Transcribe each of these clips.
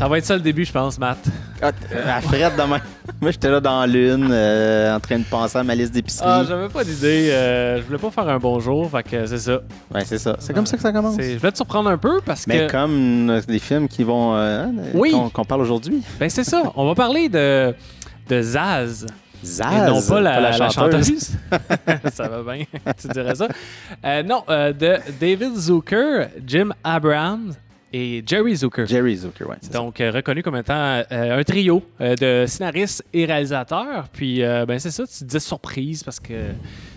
Ça va être ça le début, je pense, Matt. Ah, euh, à Fred demain. Moi, j'étais là dans l'une, euh, en train de penser à ma liste d'épicerie. Ah, j'avais pas d'idée. euh, je voulais pas faire un bonjour, fait que c'est ça. ouais, c'est ça. C'est comme ça que ça commence. Je vais te surprendre un peu parce Mais que. comme euh, des films qui vont. euh, hein, Oui. Qu'on parle aujourd'hui. Ben, c'est ça. On va parler de, de Zaz. Zaz? et non pas la, la chanteuse. chanteuse. ça va bien, tu dirais ça. Non, de David Zucker, Jim Abrams et Jerry Zucker. Jerry Zucker, ça. Donc, euh, reconnu comme étant euh, un trio euh, de scénaristes et réalisateurs. Puis, ben, c'est ça, tu disais surprise parce que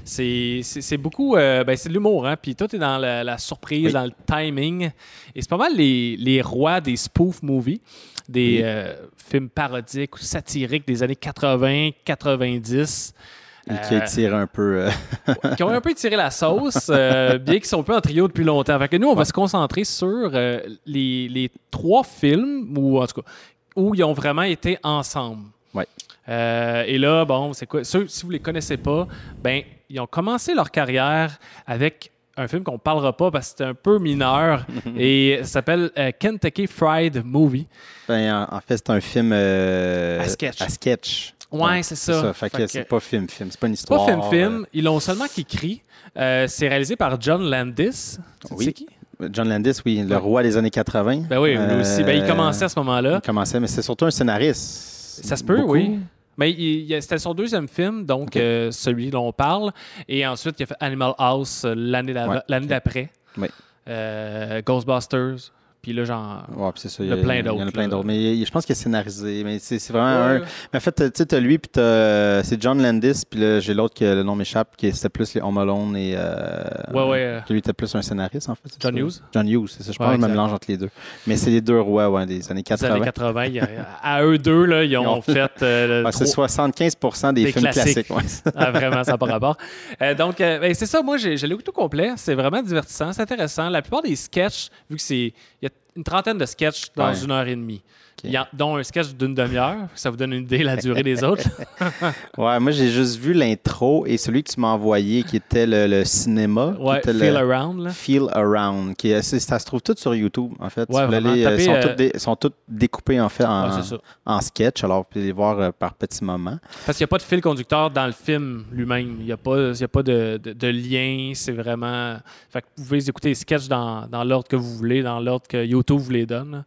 c'est, beaucoup. ben, c'est de l'humour, hein. Puis, tout est dans la, la surprise, Oui. dans le timing. Et c'est pas mal les, les rois des spoof movies, des Oui. films parodiques ou satiriques des années 80, 90. Et qui Euh, tiré un peu. euh, qui ont un peu tiré la sauce, euh, bien qu'ils sont un peu en trio depuis longtemps. Fait que nous, on va se concentrer sur les, les trois films, ou en tout cas, où ils ont vraiment été ensemble. Ouais. Euh, et là, bon, c'est quoi? Ceux, si vous les connaissez pas, ben, ils ont commencé leur carrière avec un film qu'on parlera pas parce que c'est un peu mineur et ça s'appelle euh, Kentucky Fried Movie. ben, en, en fait, c'est un film. euh, À sketch. À sketch. Ouais, c'est ça. Fait, Fait que que- c'est pas film-film. C'est pas une C'est pas histoire. film-film, ils l'ont seulement qu'écrit. Euh, c'est réalisé par John Landis. Oui. sais qui? euh, John Landis, oui, le Ouais. roi des années 80. Ben oui, lui Euh, aussi. Ben, il commençait à ce moment-là. Il commençait, mais c'est surtout un scénariste. Ça se peut, Beaucoup. oui. Mais il- il- c'était son deuxième film, donc euh, celui dont on parle. Et ensuite, il a fait Animal House euh, l'année Ouais, d'après. Oui. Euh, Ghostbusters. Puis là, genre. Ouais, puis c'est ça. Il y a plein Il y en a d'autres, plein d'autres. Mais il- je pense qu'il est scénarisé. Mais c'est c'est vraiment Ouais. un. Mais en fait, tu sais, t'as lui, puis t'as. C'est John Landis, puis là, j'ai l'autre que le nom m'échappe, qui c'était plus les Home Alone et. euh, Ouais, ouais. euh, Lui était plus un scénariste, en fait. John ça? Hughes. John Hughes, c'est ça. Je pense Ouais, exact. mélange entre les deux. Mais c'est les deux rois, ouais, des années des 80. années 80. il y a- à eux deux, là, ils ont fait. euh, le Ouais, c'est trois- 75 des, Des films classiques. classiques. ouais. Ah, vraiment, ça n'a pas rapport. Euh, donc, euh, ben, c'est ça, moi, j'ai j'ai lu tout complet. C'est vraiment divertissant, c'est intéressant. La plupart des sketchs, vu que c'est. Y a une trentaine de sketchs dans Ouais. une heure et demie. Il y a, dont un sketch d'une demi-heure. Ça vous donne une idée de la durée des autres. Ouais, moi, j'ai juste vu l'intro et celui que tu m'as envoyé, qui était le, le cinéma. qui Ouais, Feel le, Around. Là. Feel Around. Qui ça se trouve tout sur YouTube, en fait. Ouais, euh, Tapez, sont, euh, toutes dé- sont toutes découpées, en fait, en, Ouais, sketch. Alors, vous pouvez les voir euh, par petits moments. Parce qu'il n'y a pas de fil conducteur dans le film lui-même. Il n'y a pas, il y a pas de, de- de lien. C'est vraiment. Fait que vous pouvez écouter les sketchs dans, dans l'ordre que vous voulez, dans l'ordre que YouTube vous les donne. là.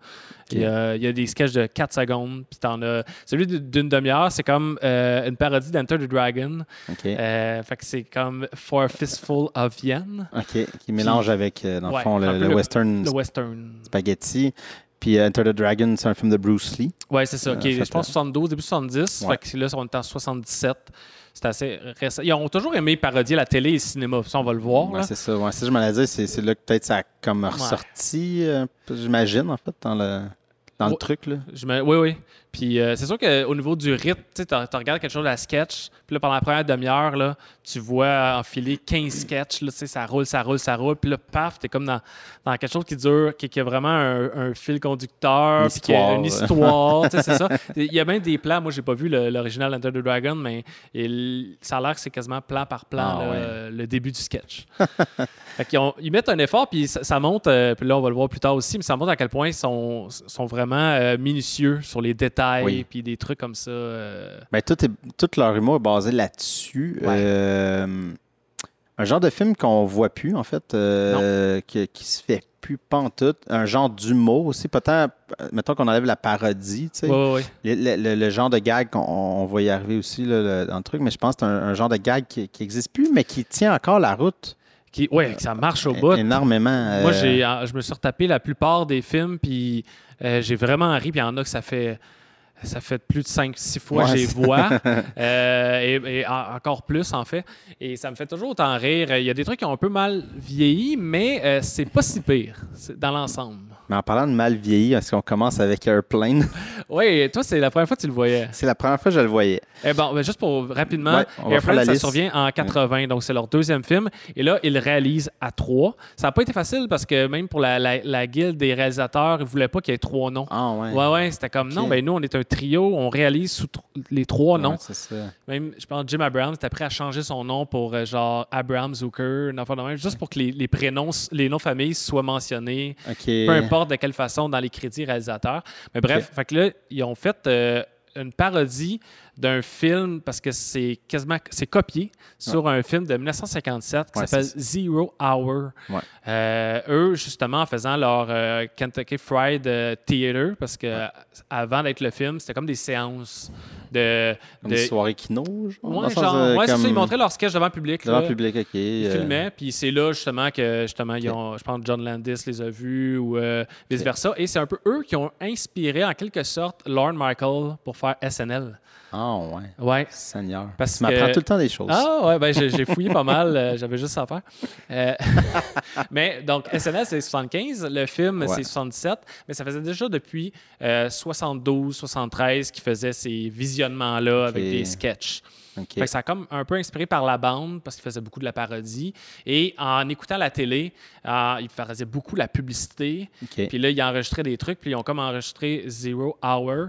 Il, y a, il y a des sketchs de 4 secondes. Puis t'en as. Celui d'une demi-heure, c'est comme euh, une parodie d'Enter the Dragon. Euh, fait que c'est comme For a Fistful of Yen, OK. Qui mélange avec, euh, dans Ouais, le fond, le, western le western. spaghetti. Puis Enter the Dragon, c'est un film de Bruce Lee. Ouais, c'est ça. Ok. fait je pense que- 72, début 70. Ouais. Fait que là, on est en 77. C'est assez récent. Ils ont toujours aimé parodier la télé et le cinéma. Ça, on va le voir. Ouais, c'est ça. Ouais, c'est ça, je m'en dire. C'est là que peut-être ça a comme ressorti, euh, j'imagine, en fait, dans le, dans le Ouais. truc. Là. Je me- Oui, oui. Puis euh, c'est sûr qu'au niveau du rythme, tu regardé quelque chose à la sketch, puis là, pendant la première demi-heure, tu vois enfiler 15 sketchs, là, ça roule, ça roule, ça roule, puis là, paf, t'es comme dans, dans quelque chose qui dure, qui, qui a vraiment un, un fil conducteur, Une puis qui a histoire. une histoire, c'est ça. Il y a même des plans, moi, j'ai pas vu l'original Enter the Dragon, mais il- ça a l'air que c'est quasiment plan par plan, Ah, là, ouais. euh, le début du sketch. Fait ont- ils mettent un effort, puis ça, ça montre, euh, puis là, on va le voir plus tard aussi, mais ça montre à quel point ils sont, sont vraiment euh, minutieux sur les détails, Oui. puis des trucs comme ça. euh. Ben, tout, est, tout leur humour est basé là-dessus. Ouais. Euh, un genre de film qu'on voit plus, en fait, euh, qui, qui se fait plus pantoute. Un genre d'humour aussi. Peut-être, euh, mettons qu'on enlève la parodie, tu sais. Le, le- le- le genre de gag qu'on on va y arriver aussi là, dans le truc, mais je pense que c'est un, un genre de gag qui n'existe plus, mais qui tient encore la route Qui, ouais, que ça marche au bout. énormément. euh, Moi, j'ai, euh, je me suis retapé la plupart des films, puis euh, j'ai vraiment ri. Puis il y en a que ça fait, ça fait plus de 5-6 fois que Ouais, je les vois. Euh, et, et en- encore plus, en fait. Et ça me fait toujours autant rire. Il y a des trucs qui ont un peu mal vieilli, mais euh, c'est pas si pire dans l'ensemble. Mais en parlant de mal vieilli, est-ce qu'on commence avec Airplane? Oui, toi, c'est la première fois que tu le voyais. C'est la première fois que je le voyais. Eh bon, ben, juste pour rapidement, Ouais, Airplane, la ça survient en 80, donc c'est leur deuxième film. Et là, ils le réalisent à trois. Ça n'a pas été facile parce que même pour la, la, la guilde des réalisateurs, ils ne voulaient pas qu'il y ait trois noms. Ah ouais. Ouais, ouais, c'était comme non, ben nous, on est un trio, on réalise sous les trois noms. C'est ça. Même, je pense, Jim Abrams était prêt à changer son nom pour euh, genre Abraham Zucker, une affaire de même, juste pour que les, les prénoms, les noms de famille soient mentionnés, OK. peu importe de quelle façon dans les crédits réalisateurs. Mais bref, fait que là, ils ont fait euh, une parodie d'un film parce que c'est quasiment c'est copié sur un film de 1957 qui s'appelle Zero Hour. Ouais. Euh, eux, justement, en faisant leur euh, Kentucky Fried euh, Theater, parce que avant d'être le film, c'était comme des séances de. Comme de- des soirées kino, genre? Ouais, genre, euh, comme ça, ils montraient leur sketch devant le public. Devant le public, OK. Ils filmaient, puis c'est là justement que justement ils ont, je pense John Landis les a vus ou euh, vice versa. Et c'est un peu eux qui ont inspiré en quelque sorte Lorne Michael pour faire SNL. Ah ouais. Ouais. Seigneur. Parce tu m'apprends que- tout le temps des choses. Ah ouais, ben j'ai fouillé pas mal, euh, j'avais juste ça à faire. Euh, mais donc SNL c'est 75, le film Ouais. c'est 77, mais ça faisait déjà depuis euh, 72, 73 qu'ils faisaient ces visionnements là avec des sketchs. OK. Fait que ça a comme un peu inspiré par la bande parce qu'il faisait beaucoup de la parodie. Et en écoutant la télé, euh, il faisait beaucoup la publicité. OK. Puis là, il enregistrait des trucs. Puis ils ont comme enregistré Zero Hour,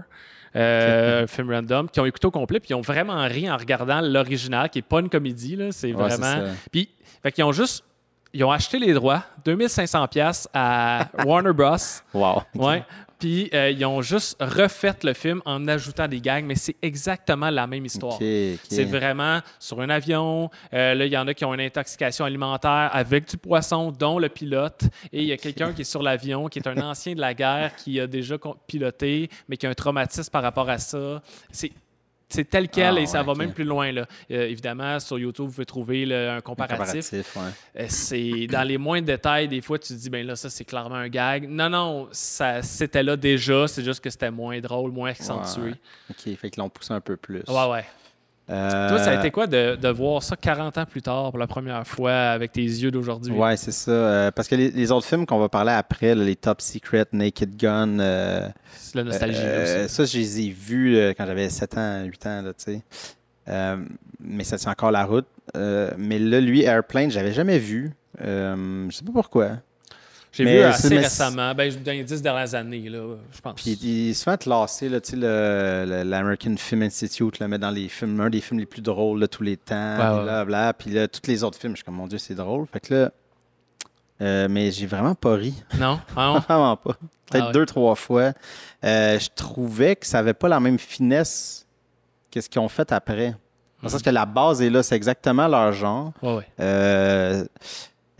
euh, un film random, qui ont écouté au complet. Puis ils ont vraiment ri en regardant l'original, qui n'est pas une comédie. là. C'est Ouais, vraiment. Puis, fait qu'ils ont juste. Ils ont acheté les droits, 2500 pièces à Warner Bros. Wow. Ouais. Puis euh, ils ont juste refait le film en ajoutant des gags, mais c'est exactement la même histoire. C'est vraiment sur un avion. Euh, là, il y en a qui ont une intoxication alimentaire avec du poisson, dont le pilote. Et il y a quelqu'un qui est sur l'avion, qui est un ancien de la guerre, qui a déjà piloté, mais qui a un traumatisme par rapport à ça. C'est. C'est tel quel Ah, et ça ouais, va même plus loin. Là. Euh, évidemment, sur YouTube, vous pouvez trouver là, un comparatif. Comparatif, ouais. Euh, c'est dans les moindres détails, des fois, tu te dis, ben là, ça, c'est clairement un gag. Non, non, ça, c'était là déjà, c'est juste que c'était moins drôle, moins accentué. Ouais. OK, fait qu'ils l'ont poussé un peu plus. Ouais, ouais. Euh, Toi, ça a été quoi de, de voir ça 40 ans plus tard pour la première fois avec tes yeux d'aujourd'hui? Ouais, c'est ça. euh, parce que les, les autres films qu'on va parler après, là, les Top Secret, Naked Gun, euh, C'est la nostalgie euh, aussi. ça, je les ai vus euh, quand j'avais 7 ans, 8 ans, tu sais. Euh, mais ça, c'est encore la route. Euh, mais là, lui, Airplane, j'avais jamais vu. Euh, je sais pas pourquoi. J'ai vu assez récemment, ben, dans les 10 dernières années, là, je pense. Puis il là, tu sais, l'American Film Institute le met dans les films, un des films les plus drôles de tous les temps, Ouais, puis ouais. là, bla, puis là, tous les autres films, je suis comme, mon Dieu, c'est drôle. Fait que là, euh, mais j'ai vraiment pas ri. Non? Ah non? Vraiment pas. Peut-être Ah ouais. deux, trois fois. Euh, je trouvais que ça avait pas la même finesse que ce qu'ils ont fait après. Le sens que la base est là, c'est exactement leur genre. Ouais, ouais. Euh,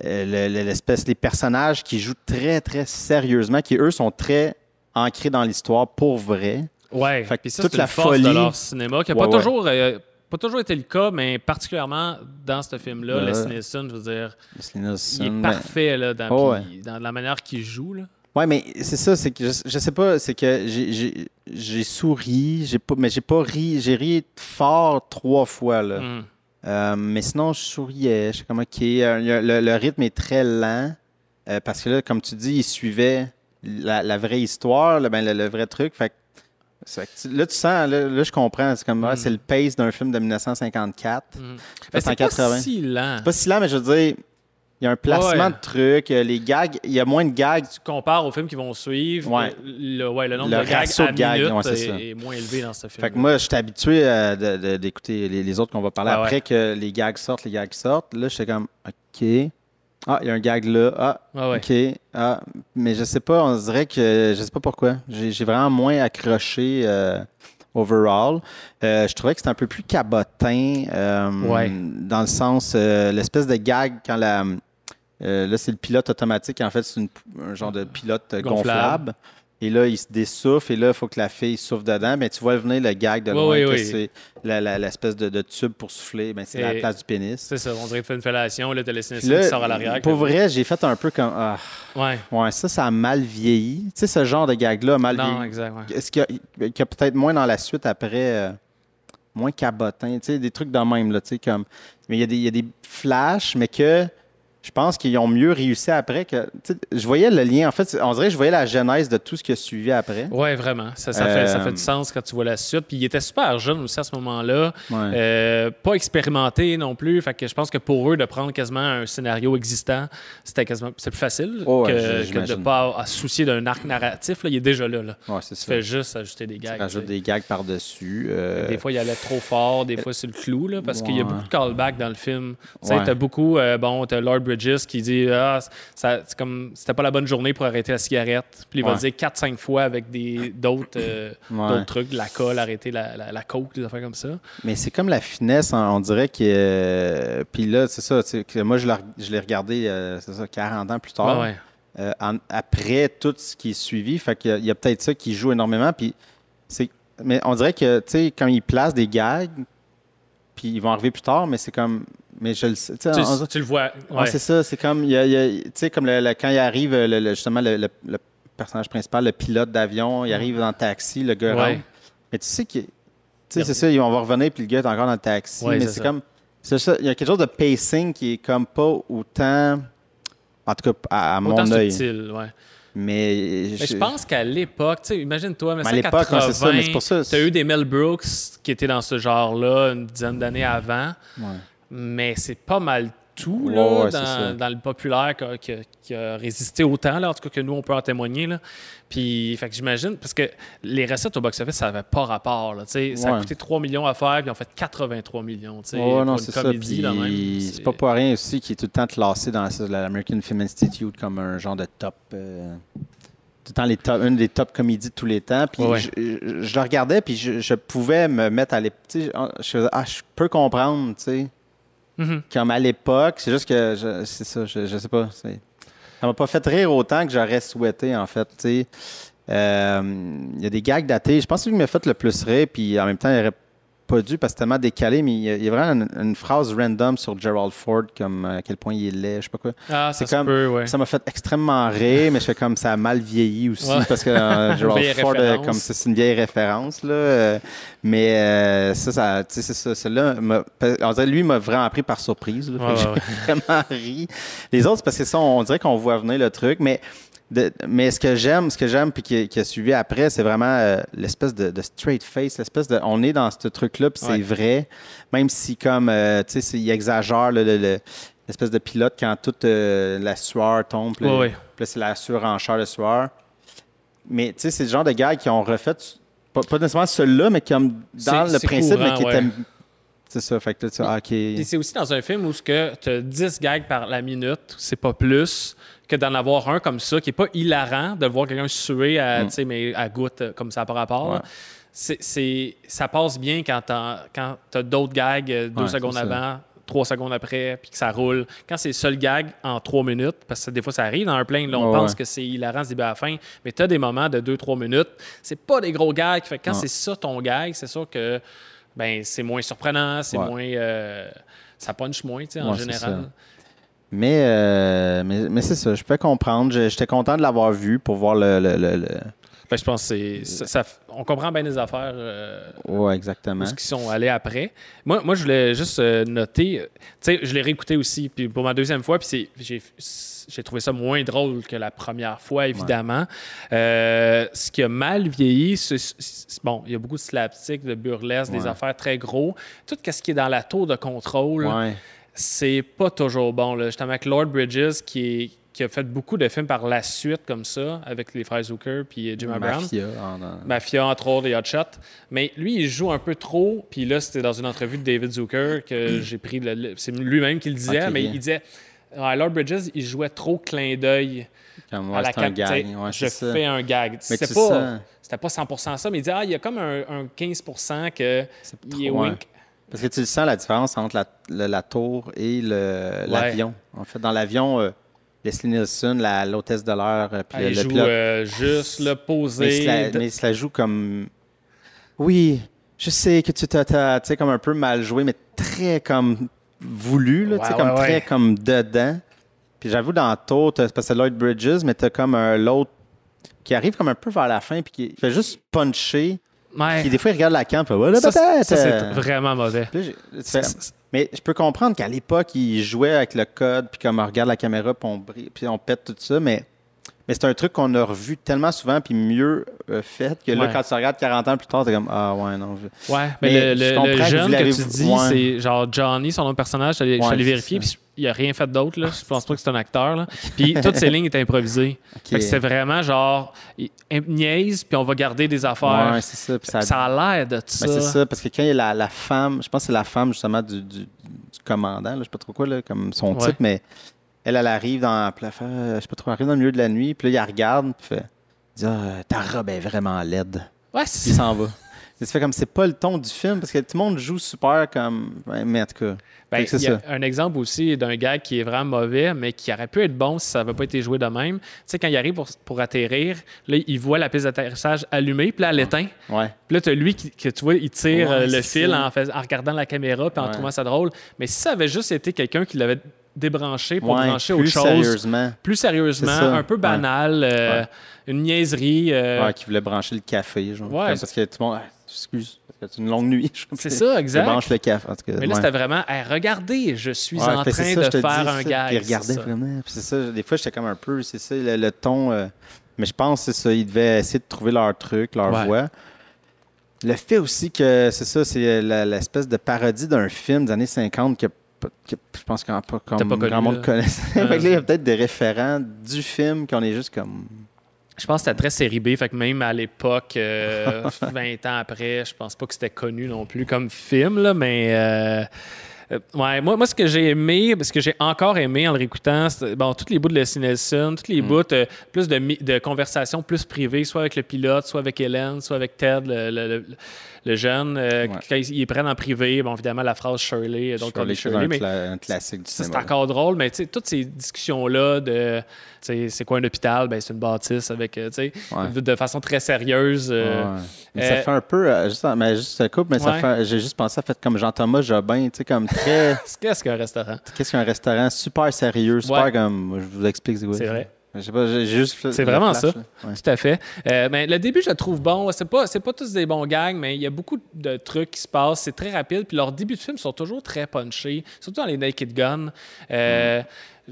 l'espèce, les personnages qui jouent très, très sérieusement, qui eux sont très ancrés dans l'histoire pour vrai. Ouais, Fait que ça, toute c'est la une force de folie- leur cinéma qui n'a Ouais, pas, ouais. toujours, euh, pas toujours été le cas, mais particulièrement dans ce film-là. Leslie Nielsen, je veux dire, Leslie il est ben- parfait là, dans, Oh, ouais. puis dans la manière qu'il joue. Là. Ouais, mais c'est ça, c'est que je, je sais pas, c'est que j'ai- souri, j'ai pas, mais j'ai pas ri, j'ai ri fort trois fois là. Mm. Euh, mais sinon, je souriais, je sais comme ok, il y a- le, le rythme est très lent euh, parce que là, comme tu dis, il suivait la, la vraie histoire, là, ben, le, le vrai truc. Fait là, tu sens, là, là, je comprends, c'est comme, ah, Mm. c'est le pace d'un film de 1954. Mm. Ben, en c'est pas 80. si lent. C'est pas si lent, mais je veux dire, il y a un placement Ouais. de trucs, euh, les gags, il y a moins de gags. tu compares aux films qui vont suivre, Ouais. le, ouais, le nombre Le de gags à minute ouais, est, moins élevé dans ce film. Fait que moi, je suis habitué euh, d'écouter les, les autres qu'on va parler après, que les gags sortent, les gags sortent. Là, j'étais comme, OK. Ah, il y a un gag là. Ah. OK. Ah, mais je sais pas, on dirait que, je sais pas pourquoi. J'ai j'ai vraiment moins accroché euh, overall. Euh, je trouvais que c'était un peu plus cabotin, euh, Ouais. dans le sens, euh, l'espèce de gag quand la... euh, là, c'est le pilote automatique. En fait, c'est un genre de pilote euh, Gonflable. gonflable. Et là, il se dessouffle et là, il faut que la fille souffle dedans. Mais tu vois venir le gag de Oui, loin, oui, que oui. c'est l'espèce de, de tube pour souffler. Ben, c'est la place du pénis. C'est ça, on dirait fait une fellation, là, t'as là, qui sort à l'arrière. pour que- vrai, j'ai fait un peu comme. Ah, Ouais. ouais, ça, ça a mal vieilli. Tu sais, ce genre de gag-là mal Non, vieilli. exact. ouais. Est-ce qu'il y a, qu'il y a peut-être moins dans la suite après, euh, moins cabotin, tu sais, des trucs de même, là, tu sais, comme. Mais il y, y a des flashs, mais que je pense qu'ils ont mieux réussi après que. tu Je voyais le lien. En fait, on dirait que je voyais la genèse de tout ce qui a suivi après. Ouais, vraiment. Ça, ça, fait, ça Euh, fait du sens quand tu vois la suite. Puis il était super jeune aussi à ce moment-là. Ouais. Euh, pas expérimenté non plus. Fait que je pense que pour eux, de prendre quasiment un scénario existant, c'était quasiment c'est plus facile Oh ouais, que, de ne pas à se soucier d'un arc narratif. Là, il est déjà là. là. Ouais, c'est Tu ça. fais juste ajouter des Tu gags. tu des gags par-dessus. euh, Des fois, il allait trop fort, des fois, c'est le clou, là, parce qu'il y a beaucoup de callbacks dans le film. Tu beaucoup, euh, bon, t'as Lord Bridges qui dit, ah, ça, c'est comme, c'était pas la bonne journée pour arrêter la cigarette. Puis il va Ouais. dire 4-5 fois avec des, d'autres, euh, Ouais. d'autres trucs, de la colle, arrêter la, la, la coke, des affaires comme ça. Mais c'est comme la finesse, hein, on dirait que. euh, Puis là, c'est ça. que moi, je l'ai je l'ai regardé, euh, c'est ça, 40 ans plus tard. Ouais, ouais. euh, en- après tout ce qui est suivi. Fait qu'il y a- il y a, peut-être ça qui joue énormément. Puis c'est, mais on dirait que, tu sais, quand ils placent des gags, puis ils vont arriver plus tard, mais c'est comme. Mais je le sais. tu on- le vois. Ouais, c'est ça. C'est comme, il y a- il y a- tu sais, comme le- le- quand il arrive, le- le- justement, le, personnage principal, le pilote d'avion, il arrive dans le taxi, le gars Ouais. Mais tu sais que, tu sais, c'est ça, ils vont revenir, puis le gars est encore dans le taxi. Ouais, mais c'est comme, c'est ça, il y a quelque chose de pacing qui est comme pas autant, en tout cas, à, à Autant mon œil. subtil, ouais. Mais, Mais je pense qu'à l'époque, tu sais, imagine-toi, mais Mais à l'époque, c'est ça, mais c'est pour ça. tu as eu des Mel Brooks qui étaient dans ce genre-là une dizaine d'années avant. Ouais. Mais c'est pas mal tout là, ouais, dans, dans le populaire qui a, qui a- qui a résisté autant, là, en tout cas que nous, on peut en témoigner. Là. Puis, fait que j'imagine, parce que les recettes au box-office, ça n'avait pas rapport. Là, Ça a coûté 3 millions à faire, puis ils ont fait 83 millions. pour non, c'est ça. c'est pas pour rien aussi qu'il est tout le temps classé dans la- l'American Film Institute comme un genre de top. euh, tout le temps les top, une des top comédies de tous les temps. Puis Ouais. je, je- je le regardais, puis je, je pouvais me mettre à l'époque. Je ah, je peux comprendre, tu sais. Mhm. Comme à l'époque, c'est juste que c'est ça, je, sais pas. Ça m'a pas fait rire autant que j'aurais souhaité, en fait. Euh, Il y a des gags datés. Je pense que qui m'a fait le plus rire, puis en même temps, il aurait pas dû parce que c'est tellement décalé, mais il y a, il y a vraiment une, une phrase random sur Gerald Ford, comme euh, à quel point il est laid, je sais pas quoi. Ah, c'est comme- peut, ouais. Ça m'a fait extrêmement rire, mais je fais comme ça a mal vieilli aussi, Ouais. parce que euh, Gerald Ford, euh, référence. comme c'est une vieille référence, là. euh, mais euh, ça, ça tu sais, c'est ça. On dirait, lui, m'a vraiment pris par surprise. là. Ouais, vraiment ri. Les autres, parce que ça, on dirait qu'on voit venir le truc, mais. De- mais ce que j'aime, ce que j'aime, puis qui, qui a suivi après, c'est vraiment euh, l'espèce de, de straight face, l'espèce de, on est dans ce truc-là, puis Ouais. c'est vrai, même si comme, euh, tu sais, il exagère le- le- le- l'espèce de pilote quand toute euh, la sueur tombe, puis Ouais, ouais. c'est la surenchère de sueur. Mais tu sais, c'est le genre de gars qui ont refait, pas, pas nécessairement celui-là, mais comme dans le principe, courant, mais qui était. C'est ça, fait que là, tu ah, OK. Et c'est aussi dans un film où tu as 10 gags par la minute, c'est pas plus, que d'en avoir un comme ça, qui est pas hilarant de voir quelqu'un suer à, sais, mais à goutte euh, comme ça par rapport. Mm. Ouais. C'est, c'est- ça passe bien quand tu as d'autres gags euh, deux Ouais, secondes avant, trois secondes après, puis que ça roule. Quand c'est le seul gag en trois minutes, parce que des fois ça arrive dans un plein, là, on Ouais, pense ouais. que c'est hilarant ce début à la fin, mais tu as des moments de deux, trois minutes. C'est pas des gros gags. Fait que quand Ouais. c'est ça ton gag, c'est sûr que ben, c'est moins surprenant, c'est Ouais. moins. euh, ça punch moins, tu sais, en Ouais, général. Mais, euh, mais, mais c'est ça, je peux comprendre. J'étais content de l'avoir vu pour voir le. le, le- le- Ben, je pense que ça, ça- on comprend bien les affaires euh, Ouais, exactement. ce qui sont allés après. Moi, moi je voulais juste euh, noter, euh, tu sais, je l'ai réécouté aussi puis pour ma deuxième fois, puis j'ai, trouvé ça moins drôle que la première fois, évidemment. Euh, ce qui a mal vieilli, c'est, c'est- bon, il y a beaucoup de slapstick, de burlesque, des affaires très gros. Tout ce qui est dans la tour de contrôle, Ouais. c'est pas toujours bon. Là. Justement, avec Lord Bridges, qui, est- qui a fait beaucoup de films par la suite comme ça, avec les frères Zucker puis Jim Abraham. Mafia. en- en- Mafia, entre autres, et Hot Shot. Mais lui, il joue un peu trop. Puis là, c'était dans une entrevue de David Zucker que j'ai pris. le- C'est lui-même qui le disait, mais bien. il disait Lord Bridges, il jouait trop clin d'œil Comme, à la c'est un gag. Ouais, je ça. fais un gag. C'était pas, c'était pas 100% ça, mais il disait ah, il y a comme un, un 15% que il est ouais. wink. Parce que tu le sens la différence entre la, tour et l'avion. En fait, dans l'avion, euh, Leslie Nielsen, la- l'hôtesse de l'air, euh, puis Ah, le, joue pilote, euh, juste le mais, la, mais il se la joue comme. Oui, je sais que tu t'as, t'as, tu sais, comme un peu mal joué, mais très comme voulu, là, tu sais, Ouais, comme ouais, très comme dedans. Puis j'avoue, dans t'as- parce que c'est Lloyd Bridges, mais t'as comme un, l'autre qui arrive comme un peu vers la fin, puis qui fait juste puncher. Ouais. Puis des fois, il regarde la cam, puis voilà, Ça, ça, c'est vraiment mauvais. Puis Mais je peux comprendre qu'à l'époque, il jouait avec le code, puis comme on regarde la caméra, puis on, brille- puis on pète tout ça, mais, mais c'est un truc qu'on a revu tellement souvent, puis mieux euh, fait, que là, Ouais. quand tu regardes 40 ans plus tard, t'es comme Ah ouais, non. je- Ouais, mais, Mais le, je le- jeune que, tu dis, ouais. c'est genre Johnny, son nom de personnage. Je suis allé- c'est vérifier, ça. puis il a rien fait d'autre. là. Je pense pas que c'est un acteur. Là. Puis toutes ses lignes étaient improvisées. C'était vraiment genre, il niaise, puis on va garder des affaires. Ouais, c'est ça. puis ça, ça a l'air de ça. Ben, c'est ça, parce que quand il y a la, la femme, je pense que c'est la femme justement du, du- du commandant, là, je sais pas trop quoi, là, comme son Ouais. type, mais elle, elle arrive dans, puis elle fait, euh, je sais pas trop, elle arrive dans le milieu de la nuit, puis là, il la regarde, puis fait, il dit, Ah, ta robe est vraiment laide. Ouais, Puis il s'en va. Ça fait comme, c'est pas le ton du film, parce que tout le monde joue super comme, ouais, mais en tout cas. Ben, c'est il y a ça. un exemple aussi d'un gars qui est vraiment mauvais, mais qui aurait pu être bon si ça n'avait pas été joué de même. Tu sais, quand il arrive pour, pour atterrir, là, il voit la piste d'atterrissage allumée, puis là, elle l'éteint. Ouais. Puis là, tu as lui qui, que tu vois, il tire Ouais, euh, le c'est fil ça. en, fais- en regardant la caméra puis en Ouais. trouvant ça drôle. Mais si ça avait juste été quelqu'un qui l'avait débranché pour Ouais, brancher plus autre chose, sérieusement. plus sérieusement, C'est ça. un peu Ouais. banal, euh, Ouais. une niaiserie. euh, Ouais, qui voulait brancher le café, genre. Ouais. Parce que tout le monde, ah, excuse, c'est une longue nuit. C'est ça, exact. branche le café. En tout cas, Mais là, c'était vraiment, Hey, regardez, je suis en train de faire dis, un gag. Puis regardez vraiment. C'est ça, des fois, j'étais comme un peu, c'est ça, le, le ton. euh, mais je pense que c'est ça, ils devaient essayer de trouver leur truc, leur voix. Le fait aussi que, c'est ça, c'est la- l'espèce de parodie d'un film des années 50 que, que je pense qu'en pas comme pas connu, grand monde là. connaissait. fait que là, il y a peut-être des référents du film qu'on est juste comme. Je pense que c'était très série B, fait que même à l'époque, euh, 20 ans après, je pense pas que c'était connu non plus comme film, là, mais euh, euh, ouais, moi, moi, ce que j'ai aimé, ce que j'ai encore aimé en le réécoutant, c'est bon, tous les bouts de Leslie Nelson, tous les bouts, euh, plus de, de conversations plus privées, soit avec le pilote, soit avec Hélène, soit avec Ted, le, le- le- le jeune, euh, Ouais. quand ils, ils prennent en privé, bon, évidemment, la phrase Shirley, donc Shirley, Shirley, un, mais cla- un classique du c'est encore drôle, mais toutes ces discussions-là de, c'est quoi un hôpital? Ben, c'est une bâtisse avec, euh, Ouais. de, de façon très sérieuse. euh. Mais ça euh, fait un peu, euh, juste, mais juste ça coupe, mais ça fait, j'ai juste pensé à fait comme Jean-Thomas Jobin, tu sais, comme très, Qu'est-ce qu'un restaurant? qu'est-ce qu'un restaurant super sérieux, super Ouais. comme, je vous explique c'est vrai. C'est vraiment flash, ça. Ouais. Tout à fait. Euh, mais le début, je le trouve bon. C'est pas, c'est pas tous des bons gags, mais il y a beaucoup de trucs qui se passent. C'est très rapide. Puis leurs débuts de film sont toujours très punchés, surtout dans les Naked Gun. Euh,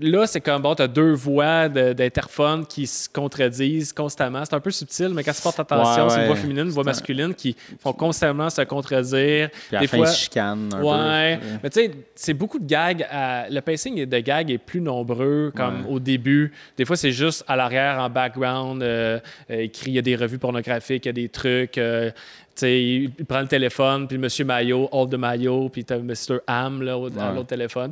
Là, c'est comme, bon, t'as deux voix de- d'interphone qui se contredisent constamment. C'est un peu subtil, mais quand tu portes attention, Ouais, c'est une voix féminine, une voix masculine qui font constamment se contredire. Puis à la Des fin, fois- ils chicanent un Ouais, peu. mais tu sais, c'est beaucoup de gags. à- Le pacing de gags est plus nombreux, comme au début. Des fois, c'est juste à l'arrière, en background, euh, euh, écrit, il y a des revues pornographiques, il y a des trucs. euh, il, prend le téléphone, puis Monsieur Maillot, All de Maillot, puis t'as Mr. Ham là, au, à Ouais. l'autre téléphone.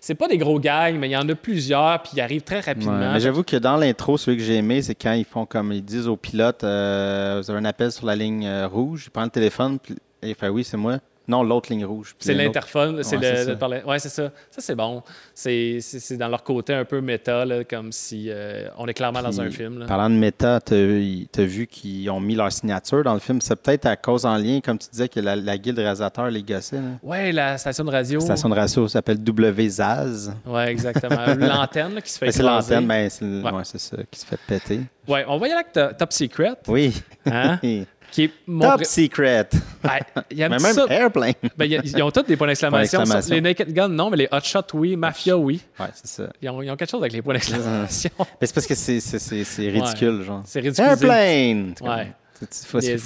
C'est pas des gros gags, mais il y en a plusieurs, puis ils arrivent très Ouais, rapidement. mais j'avoue que dans l'intro, celui que j'ai aimé, c'est quand ils font comme ils disent au pilote euh, Vous avez un appel sur la ligne euh, rouge. Il prend le téléphone, puis il fait Oui, c'est moi. Non, l'autre ligne rouge. C'est l'interphone, c'est Ouais, le, c'est le ça. parler- Ouais, c'est ça. Ça, c'est bon. C'est dans leur côté un peu méta, là, comme si euh, on est clairement dans un film. là. Parlant de méta, t'as as vu qu'ils ont mis leur signature dans le film? C'est peut-être à cause en lien, comme tu disais, que la, la guilde réalisateur les gossait. là. Ouais, la station de radio. La station de ratio s'appelle WZAZ. Ouais, exactement. L'antenne là, qui se fait Ben, c'est l'antenne, ben, c'est Ouais. ça, qui se fait péter. Ouais, on aller avec To- Top Secret, Oui. hein, qui est mon Top pré- Secret. Ouais, il aime Mais même ça. Airplane. Ben, y a- ils ont tous des points d'exclamation. Les Naked Gun, non, mais les Hot Shot, oui. Mafia, oui. Ouais, c'est ça. Ils ont, ils ont quelque chose avec les points d'exclamation. Mais c'est parce que c'est- ridicule, genre. C'est ridicule. Airplane! Comme- Ouais. Est-ce qu'il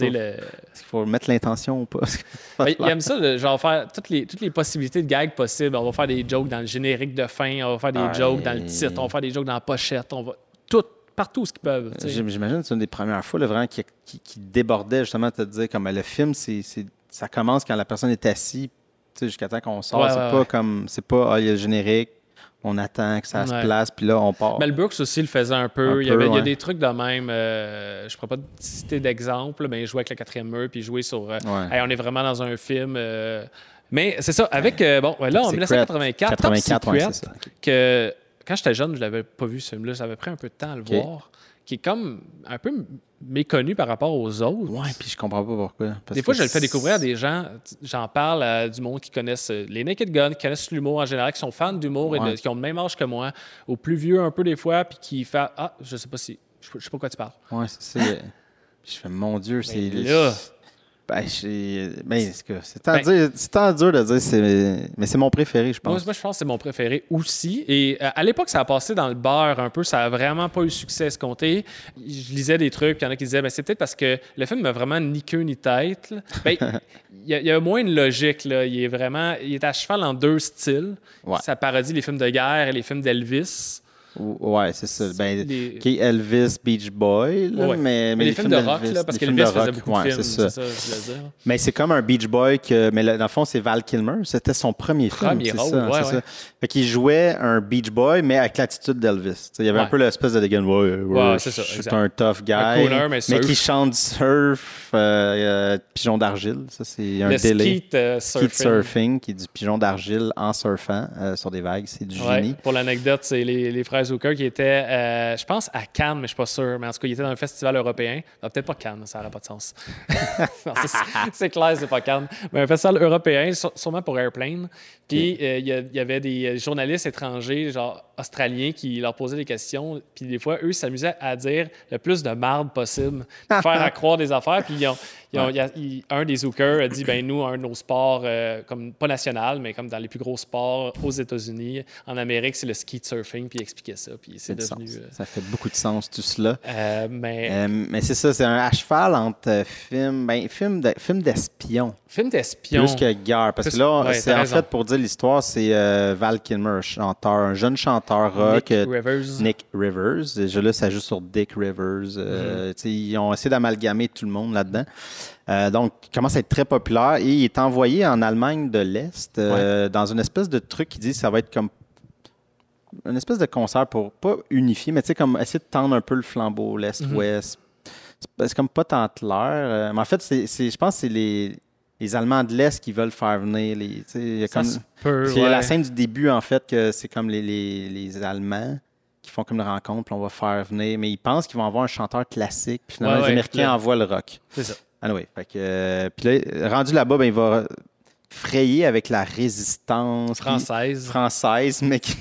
faut, le- mettre l'intention ou pas? Ben, il aime ça, le- genre faire toutes les, toutes les possibilités de gags possibles. On va faire des jokes dans le générique de fin, on va faire des jokes dans le titre, on va faire des jokes dans la pochette, on va tout, partout ce qu'ils peuvent. J'imagine que c'est une des premières fois là, vraiment qui, qui- qui débordait justement de te dire comme le film, c'est c'est- ça commence quand la personne est assise jusqu'à temps qu'on sort. Ouais, c'est ouais, pas ouais. comme c'est pas ah, il y a le générique, on attend que ça se place, puis là on part. Mel Brooks aussi le faisait un peu. Un il, y avait, peu, il y a des trucs de même. euh, je ne pourrais pas citer d'exemple, mais il jouait avec le quatrième mur puis jouer sur. euh. Hey, on est vraiment dans un film. euh, mais c'est ça, avec. bon, là, en Secret. 1984, 84, Top Secret, c'est ça. que quand j'étais jeune, je l'avais pas vu ce film-là. Ça avait pris un peu de temps à le voir. Qui est comme un peu méconnu par rapport aux autres. Ouais, puis je comprends pas pourquoi. parce Des fois, je le fais découvrir à des gens. J'en parle à du monde qui connaissent euh, les Naked Gun, qui connaissent l'humour en général, qui sont fans d'humour et de- qui ont le même âge que moi, aux plus vieux un peu des fois, puis qui fait Ah, je sais pas si. Je sais je sais pas quoi tu parles. Ouais, c'est je fais mon Dieu, c'est. là- Ben, ben, c'est tant, Ben- tant dur de dire, mais c'est mon préféré, je pense. moi, je pense que c'est mon préféré aussi. Et euh, à l'époque, ça a passé dans le beurre un peu. Ça a vraiment pas eu succès escompté. Je lisais des trucs, puis il y en a qui disaient ben, c'est peut-être parce que le film n'a vraiment ni queue ni tête. Ben, il y, y a moins de logique. Là. Il est vraiment il est à cheval en deux styles. Ouais. Ça parodie les films de guerre et les films d'Elvis. Ou- Ouais, c'est ça. Ben, Les- qui est Elvis Beach Boy, là, Ouais. mais, Mais les films de rock, là, parce qu'Elvis faisait rock, beaucoup de ouais, films. c'est ça. C'est ça, je voulais dire. Mais c'est comme un Beach Boy, que, mais dans le fond, c'est Val Kilmer. C'était son premier film. Premier c'est rôle, ça, ouais, c'est ça. Fait qu'il jouait un Beach Boy, mais avec l'attitude d'Elvis. Il y avait un peu l'espèce de dégaine. Ouais, c'est ça, C'est un tough guy. Un crooner, mais surf. qui chante surf, euh, euh, pigeon d'argile. Ça, c'est un Le délai. skeet, euh, Skeet surfing. surfing, qui est du pigeon d'argile en surfant euh, sur des vagues. C'est du génie. pour l'anecdote, c'est les frères Qui étaient, euh, je pense, à Cannes, mais je suis pas sûr. Mais en tout cas, ils étaient dans un festival européen. Peut-être pas Cannes, ça n'aurait pas de sens. C'est- clair, c'est pas Cannes. Mais un festival européen, sû- sûrement pour Airplane. Puis euh, il y, il avait des journalistes étrangers, genre australiens, qui leur posaient des questions. Puis des fois, eux s'amusaient à dire le plus de marde possible, faire à croire des affaires. Puis ils ont- ils ont- il- un des Zucker a dit ben nous, un de nos sports, euh, comme pas national, mais comme dans les plus gros sports aux États-Unis, en Amérique, c'est le ski surfing. Puis il expliquait ça. Puis c'est devenu. euh, Ça fait beaucoup de sens, tout cela. euh, mais mais c'est ça, c'est un à cheval entre film, ben, film, de- film d'espion, film d'espion. plus que guerre. Parce que là, ouais, c'est en raison. fait, pour dire l'histoire, c'est Val Kilmer, un chanteur, un jeune chanteur rock. Nick Rivers. Nick Rivers. Déjà là, ça joue sur Dick Rivers. Mm-hmm. Ils ont essayé d'amalgamer tout le monde là-dedans. Euh, donc, il commence à être très populaire et il est envoyé en Allemagne de l'Est euh, dans une espèce de truc qui dit que ça va être comme une espèce de concert pour pas unifier, mais tu sais, comme essayer de tendre un peu le flambeau, l'Est-Ouest. C'est pas- C'est comme pas tant clair. euh, mais en fait, c'est, je pense que c'est les, les Allemands de l'Est qui veulent faire venir les. il y a comme- peut, ouais. la scène du début, en fait, que c'est comme les, les, les Allemands qui font comme une rencontre, puis on va faire venir. Mais ils pensent qu'ils vont avoir un chanteur classique, puis finalement, Ouais, les Américains envoient le rock. C'est ça. Ah oui. Fait que, euh, puis là, rendu là-bas, ben, il va frayer avec la résistance Française. française, mais qui,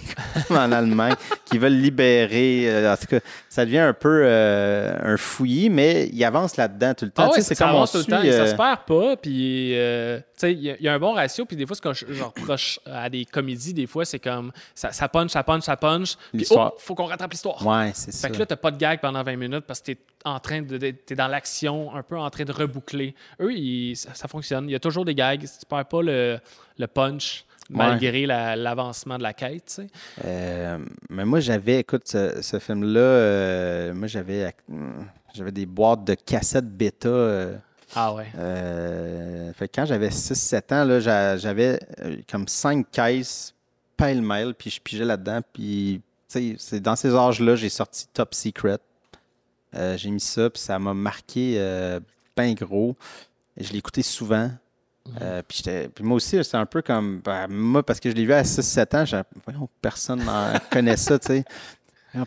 en Allemagne, qui veulent libérer. euh, en tout cas, ça devient un peu euh, un fouillis, mais il avance là-dedans tout le temps. Ah ouais, c'est ça comme on avance tout le temps, et ça euh, se perd pas. Puis, euh, il y, a- il y a un bon ratio. Puis des fois, ce que je, je reproche à des comédies, des fois, c'est comme ça, ça punch, ça punch, ça punch. Puis, oh, faut qu'on rattrape l'histoire. Ouais, c'est ça. Fait que là, t'as pas de gag pendant 20 minutes parce que t'es en train de, de- t'es dans l'action, un peu en train de reboucler. Eux, ils- ça, ça fonctionne. Il y a toujours des gags. Tu perds pas le, le punch malgré la- l'avancement de la quête. tu sais. Euh, mais moi, j'avais, écoute, ce, ce film-là, euh, moi, j'avais, j'avais des boîtes de cassettes bêta. euh, Ah ouais. fait quand j'avais 6-7 ans, là, j'avais comme 5 caisses pêle-mêle, puis je pigeais là-dedans. Puis, tu sais, c'est dans ces âges-là, j'ai sorti Top Secret. J'ai mis ça, puis ça m'a marqué ben gros. Je l'ai écouté souvent. Euh, puis, moi aussi, c'est un peu comme. ben, moi, parce que je l'ai vu à 6-7 ans, j'ai- voyons, personne n'en connaît ça, tu sais.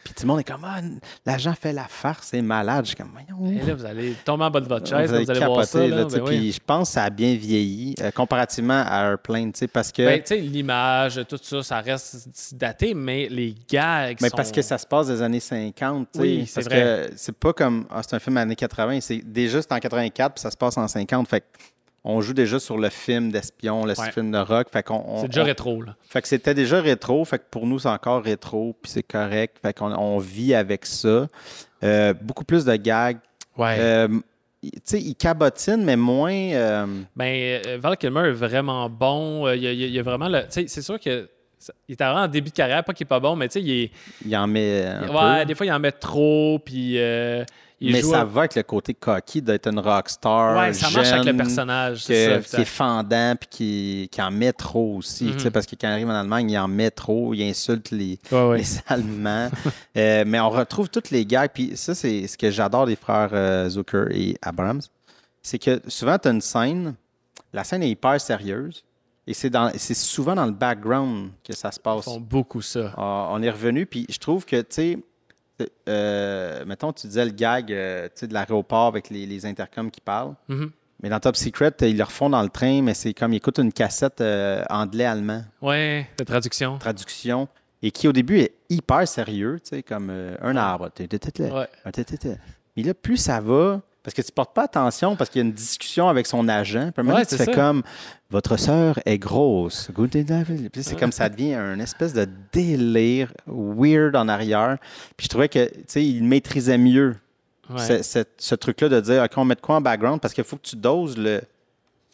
Puis tout le monde est comme, ah, l'agent fait la farce, c'est malade. Je suis comme, voyons. Et là, vous allez tomber en bas de votre chaise, Vous allez vous allez voir capoter, ça. là, ben oui. Puis je pense que ça a bien vieilli euh, comparativement à Airplane, tu sais, parce que. Ben, tu sais, l'image, tout ça, ça reste daté, mais les gags mais sont... parce que ça se passe des années 50, tu sais. Oui, c'est que c'est pas comme, ah, c'est un film années 80, c'est déjà c'est en 84, puis ça se passe en 50. Fait on joue déjà sur le film d'espion, le Ouais. film de rock. Fait qu'on. C'est déjà on- rétro, là. Fait que c'était déjà rétro. Fait que pour nous, c'est encore rétro, puis c'est correct. Fait qu'on on vit avec ça. Euh, beaucoup plus de gags. Ouais. Euh, tu sais, il cabotine, mais moins. euh, Ben, Val Kilmer est vraiment bon. Il y a, il y vraiment le. Tu sais, c'est sûr que. Il est vraiment en début de carrière, pas qu'il est pas bon, mais tu sais, il est. il en met. Un ouais, peu. des fois, il en met trop, puis euh, il mais joue. ça va avec le côté cocky d'être une rockstar. Ouais, ça marche avec le jeune, personnage. que- ça, qui est fendant puis qui, qui en met trop aussi. Mhm. Parce que quand il arrive en Allemagne, il en met trop, il insulte les, Ouais, ouais. les Allemands. Euh, mais on retrouve toutes les gags. Puis ça, c'est ce que j'adore des frères euh, Zucker et Abrams. C'est que souvent, tu as une scène, la scène est hyper sérieuse. Et c'est souvent dans le background que ça se Ils passe. font beaucoup ça. Ah, on est revenu, puis je trouve que, tu sais, euh, mettons, tu disais le gag euh, de l'aéroport avec les, les intercoms qui parlent. Mhm. Mais dans Top Secret, ils le refont dans le train, mais c'est comme ils écoutent une cassette euh, anglais-allemand, Ouais, de traduction. traduction, et qui au début est hyper sérieux, tu sais, comme euh, un arbre. Ouais. Mais là, plus ça va, Parce que tu portes pas attention parce qu'il y a une discussion avec son agent. Puis Ouais, tu fais ça. comme Votre sœur est grosse. C'est comme ça devient un espèce de délire weird en arrière. Puis je trouvais que, tu sais, il maîtrisait mieux Ouais. ce, ce- ce truc-là de dire, OK, on met de quoi en background? Parce qu'il faut que tu doses le.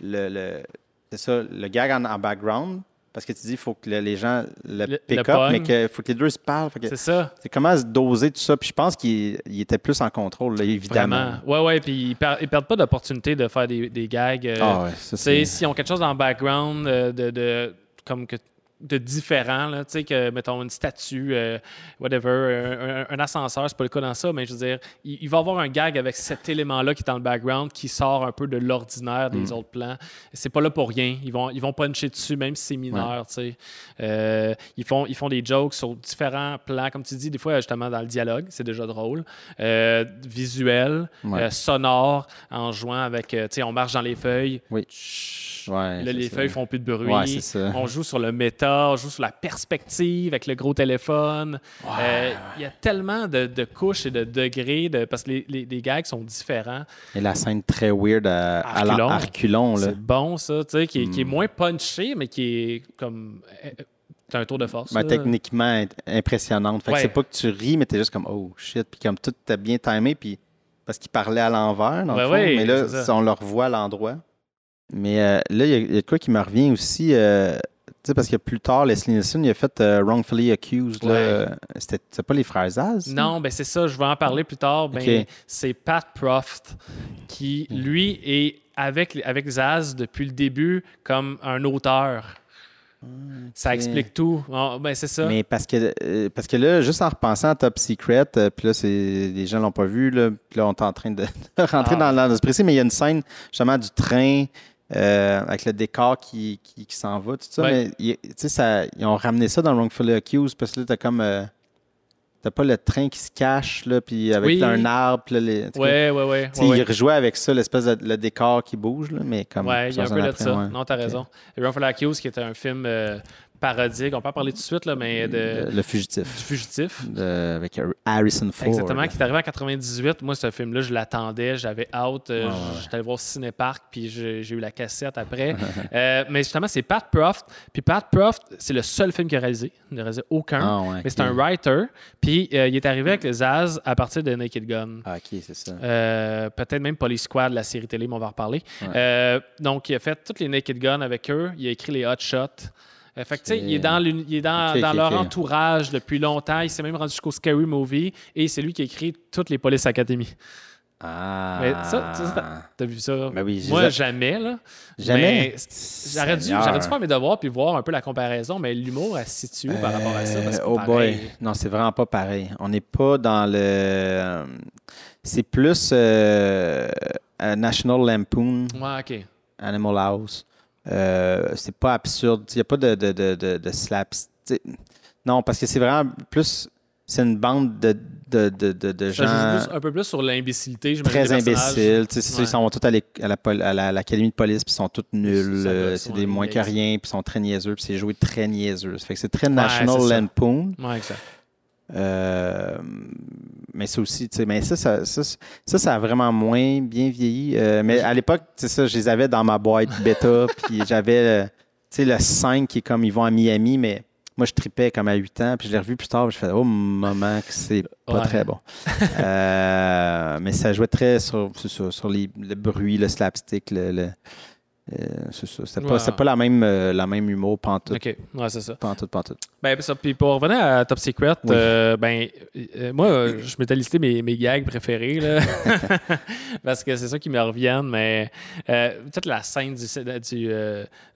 le, le- c'est ça, le gag en, en background. Parce que tu dis, il faut que le- les gens le, Le- pick le up, pognent. mais qu'il faut que les deux se parlent. C'est ça. C'est comment se doser tout ça? Puis je pense qu'il il était plus en contrôle, là, évidemment. Vraiment. Ouais, ouais. Puis ils, per- ils perdent pas d'opportunité de faire des, des gags. euh, Ah ouais, ça c'est. s'ils ont quelque chose dans le background euh, de, de- comme que de différent, là, tu sais, que, mettons, une statue, euh, whatever, un, un- ascenseur, c'est pas le cas dans ça, mais je veux dire, il, il va avoir un gag avec cet élément-là qui est dans le background, qui sort un peu de l'ordinaire des Mm. autres plans. C'est pas là pour rien. Ils vont, ils vont puncher dessus, même si c'est mineur, tu sais. Euh, ils, font, ils font des jokes sur différents plans, comme tu dis, des fois, justement, dans le dialogue, c'est déjà drôle. Euh, visuel, Ouais. sonore, en jouant avec, tu sais, on marche dans les feuilles. Oui. Chut. Ouais, Là, c'est les ça. feuilles font plus de bruit. Ouais, c'est ça. On joue sur le méta, on joue sur la perspective avec le gros téléphone. Euh, Il y a tellement de, de couches et de degrés de, parce que les, les- les gags sont différents. Et la scène très weird à, Arculon. C'est bon, ça, tu sais, qui, est- qui est Mm. moins punché, mais qui est comme. euh, C'est un tour de force. Ben, techniquement impressionnante. Fait que c'est pas que tu ris, mais t'es juste comme oh shit. Puis comme tout était bien timé, puis parce qu'il parlait à l'envers, dans le fond. mais là, on le revoit à l'endroit. Mais euh, là, il y, a- il y a de quoi qui me revient aussi. euh, sais, parce que plus tard, Leslie Nielsen, il a fait euh, Wrongfully Accused. Ouais. C'était c'était pas les frères Zaz? Non, ben c'est ça, je vais en parler plus tard. Ben. C'est Pat Proft qui, lui, est avec, avec Zaz depuis le début comme un auteur. Ça explique tout. Ah, ben c'est ça. Mais parce que, euh, parce que là, juste en repensant à Top Secret, euh, puis là, c'est, les gens l'ont pas vu, là, puis là, on est en train de, de rentrer Ah. dans, dans ce précis, mais il y a une scène, justement, du train euh, avec le décor qui, qui, qui s'en va, tout ça. Ouais. Mais il- tu sais, ça, ils ont ramené ça dans Wrongfully Accused, parce que là, t'as comme. euh, t'as pas le train qui se cache, là, puis avec Oui. un arbre, là, les, Ouais, ouais, ouais. Ils rejouaient avec ça, l'espèce de le décor qui bouge, là, mais comme. Ouais, il y a un peu de ça. ouais. Non, t'as raison. Run for the Hills, qui était un film euh, parodique, on peut en parler tout de suite, là, mais de, Le, le du fugitif. fugitif. de- avec Harrison Ford. Exactement, qui est arrivé en 98. Moi, ce film-là, je l'attendais, j'avais euh, ouais, J'étais allé voir Cinépark, puis j'ai eu la cassette après. Euh, mais justement, c'est Pat Proft. Puis Pat Proft, c'est le seul film qu'il a réalisé. Il n'a réalisé aucun. Ah, ouais, mais c'est un writer. Puis euh, il est arrivé avec les Zaz à partir de Naked Gun. Ah, ok, c'est ça. Peut-être même Police Squad, la série télé, mais on va en reparler. Ouais. Donc, il a fait toutes les Naked Gun avec eux. Il a écrit les Hot Shots. Euh, fait que, tu sais, Ok. il est dans, l'uni- il est dans, Ok, dans ok, leur entourage depuis longtemps. Il s'est même rendu jusqu'au Scary Movie. Et c'est lui qui a écrit toutes les Police Academy. Ah. Mais ça, ça, T'as vu ça? Ben oui, Moi, jamais, là. Jamais? Mais J'aurais dû, faire mes devoirs puis voir un peu la comparaison, mais l'humour, elle se situe par rapport à ça? Parce que Euh, oh c'est boy. pareil. Non, c'est vraiment pas pareil. On n'est pas dans le. C'est plus euh, National Lampoon, Ouais, OK. Animal House. Euh, c'est pas absurde. Il n'y a pas de, de, de, de, Non, parce que c'est vraiment plus. C'est une bande de, de, Ça gens plus- un peu plus sur l'imbécilité, j'imagine, très imbéciles. Ouais. Ils s'en vont tous à à la à la- l'académie de police, puis ils sont tous nuls. Euh, C'est des moins que rien, puis ils sont très niaiseux, puis c'est joué très niaiseux. Ça fait que c'est très Ouais, National. Lampoon. Ouais, exact. Euh, mais ça aussi, tu sais, mais ça ça, ça, ça, ça a vraiment moins bien vieilli. Euh, mais à l'époque, c'est ça, je les avais dans ma boîte bêta, puis j'avais, euh, tu sais, le 5 qui est comme ils vont à Miami, mais moi, je tripais comme à 8 ans, puis je l'ai revu plus tard, puis je fais, oh, maman, que c'est pas Ouais. très bon. Euh, mais ça jouait très sur, ça, sur les- le bruit, le slapstick, le. le- euh, c'est ça. C'était pas, Ouais. c'était pas la même, euh, la même humour, pantoute, OK. Ouais, c'est ça. pantoute, pantoute. Ben, ça, puis pour revenir à Top Secret, Oui. euh, ben, moi, je m'étais listé mes, mes gags préférés, là. parce que c'est ça qui me reviennent, mais peut-être la scène du, du,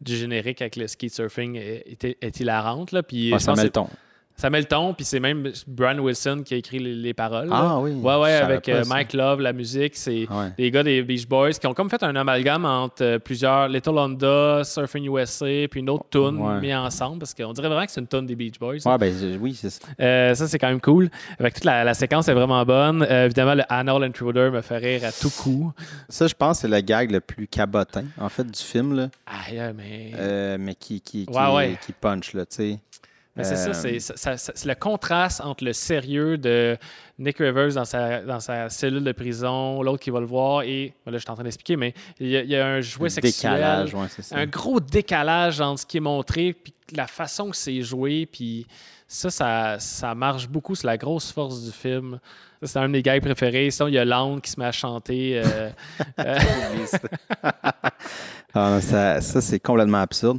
du générique avec le ski surfing est, est- est hilarante, là. Puis ça met le ton. Ça met le ton, puis c'est même Brian Wilson qui a écrit les, les paroles. là. Ah oui. Ouais, ouais, avec pas euh. Mike Love, la musique, c'est Ouais. les gars des Beach Boys qui ont comme fait un amalgame entre euh, plusieurs Little Honda, Surfing USA, puis une autre tune Ouais. mis ensemble parce qu'on dirait vraiment que c'est une tune des Beach Boys. Ouais, ben oui, c'est ça. Euh, ça, c'est quand même cool. Avec toute la, la séquence est vraiment bonne. Euh, évidemment, le Anal Intruder me fait rire à tout coup. Ça, je pense, c'est le gag le plus cabotin, en fait, du film, là, Aïe, mais. euh, mais qui, qui, qui, Ouais, ouais. qui punch, là, tu sais. Mais c'est ça, Euh, c'est ça- c'est le contraste entre le sérieux de Nick Rivers dans sa, dans sa cellule de prison, l'autre qui va le voir, et ben là, je suis en train d'expliquer, mais il y, a, il y a un jouet sexuel, décalage, ouais, c'est ça. un gros décalage entre ce qui est montré, puis la façon que c'est joué, puis ça, ça, ça marche beaucoup, c'est la grosse force du film. C'est un de mes gags préférés. Sinon, il y a Land qui se met à chanter. euh, euh, Ah, ça, c'est complètement absurde.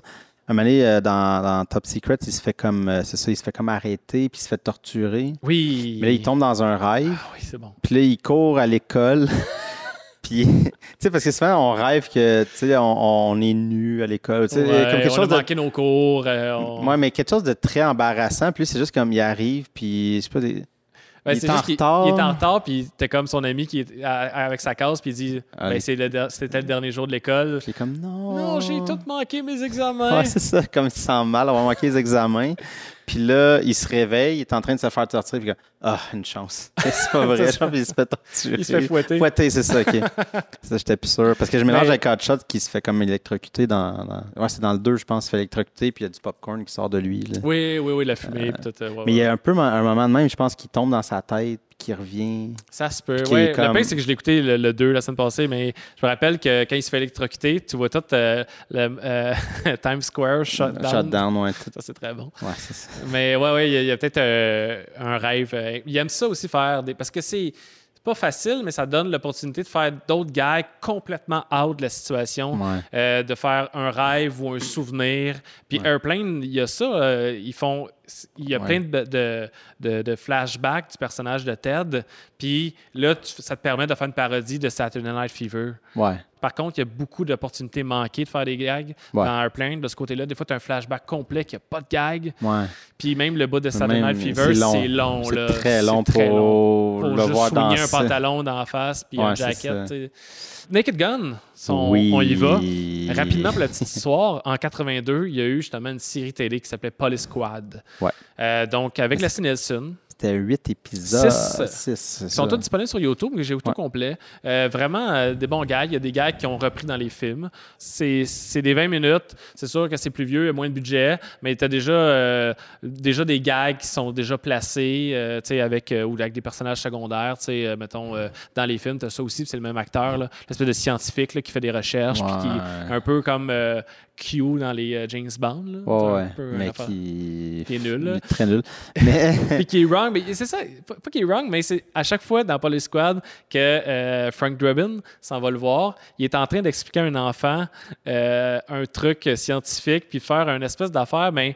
Un moment donné, euh, dans, dans Top Secret, il se fait comme euh, c'est ça, il se fait comme arrêter puis il se fait torturer. oui. Mais là, il tombe dans un rêve, Ah oui, c'est bon. puis là, il court à l'école. puis, tu sais, parce que souvent, on rêve que, tu sais, on, on est nu à l'école. Ouais, comme quelque on chose a de. manqué nos cours. euh, on- Ouais, mais quelque chose de très embarrassant. Puis là, c'est juste comme il arrive, puis je sais pas, des- Il est en retard. Il est en retard, puis t'es comme son ami qui est à- avec sa case, puis il dit ben, le c'était le dernier jour de l'école. il est comme non. Non, j'ai tout manqué mes examens. Ouais, c'est ça, comme il se sent mal, on va manquer les examens. Puis là, il se réveille, il est en train de se faire torturer, puis il dit, ah, une chance. C'est pas vrai, genre, puis il se fait torturer. il se fait fouetter. Fouetter, c'est ça, ok. ça, j'étais plus sûr. Parce que je mélange Mais- avec Hot Shot qui se fait comme électrocuter dans. dans- Ouais, c'est dans le 2, je pense, il se fait électrocuter, puis il y a du popcorn qui sort de lui. là. Oui, oui, oui, la fumée. euh, ouais, Mais il y a un peu un moment de même, je pense, qu'il tombe dans sa tête, qu'il revient. Ça se peut. qui est comme- Le pire, c'est que je l'ai écouté le, le 2 la semaine passée, mais je me rappelle que quand il se fait électrocuter, tu vois tout euh, le euh, Times Square shut down. Shutdown, ouais. Ça, c'est très bon. Ouais, c'est ça. Mais ouais, ouais, il y a, peut-être euh, un rêve. euh, il aime ça aussi faire des. Parce que c'est. c'est pas facile, mais ça donne l'opportunité de faire d'autres gags complètement out de la situation. Ouais. Euh, de faire un rêve ou un souvenir. Puis Ouais. Airplane, il y a ça. euh, ils font. Il y a Ouais. plein de, de, de- de flashbacks du personnage de Ted. Puis là, tu- ça te permet de faire une parodie de Saturday Night Fever. Ouais. Par contre, il y a beaucoup d'opportunités manquées de faire des gags Ouais. dans Airplane. De ce côté-là, des fois, tu as un flashback complet qui n'a pas de gag. Puis même le bout de Saturday Night Fever, c'est long. c'est très long pour, très long. le Pour juste voir un pantalon dans la face puis un Ouais, c'est jacket. ça. tu sais. Naked Gun, Oui. on y va. Rapidement, pour la petite histoire, en 82, il y a eu justement une série télé qui s'appelait Police Squad. Ouais. Euh, donc, avec Leslie Nielsen. C'était huit épisodes. Six. Six, c'est Ils sont tous disponibles sur YouTube, mais j'ai tout Ouais. complet. Euh, vraiment, euh, des bons gags. Il y a des gags qui ont repris dans les films. C'est c'est des 20 minutes. C'est sûr que c'est plus vieux, il y a moins de budget, mais tu as déjà, euh, déjà des gags qui sont déjà placés tu sais, avec, ou avec des personnages secondaires. tu sais, mettons, dans les films, tu as ça aussi, puis c'est le même acteur, là, l'espèce de scientifique là, qui fait des recherches, puis qui un peu comme Q dans les euh, James Bond. là. Ouais, peu Mais qui... Qui est nul, là. Très nul. Mais... Puis qui est wrong, mais c'est ça, pas qu'il est wrong, mais c'est à chaque fois dans Police Squad que euh, Frank Drabin s'en va le voir, il est en train d'expliquer à un enfant euh, un truc scientifique, puis faire une espèce d'affaire, mais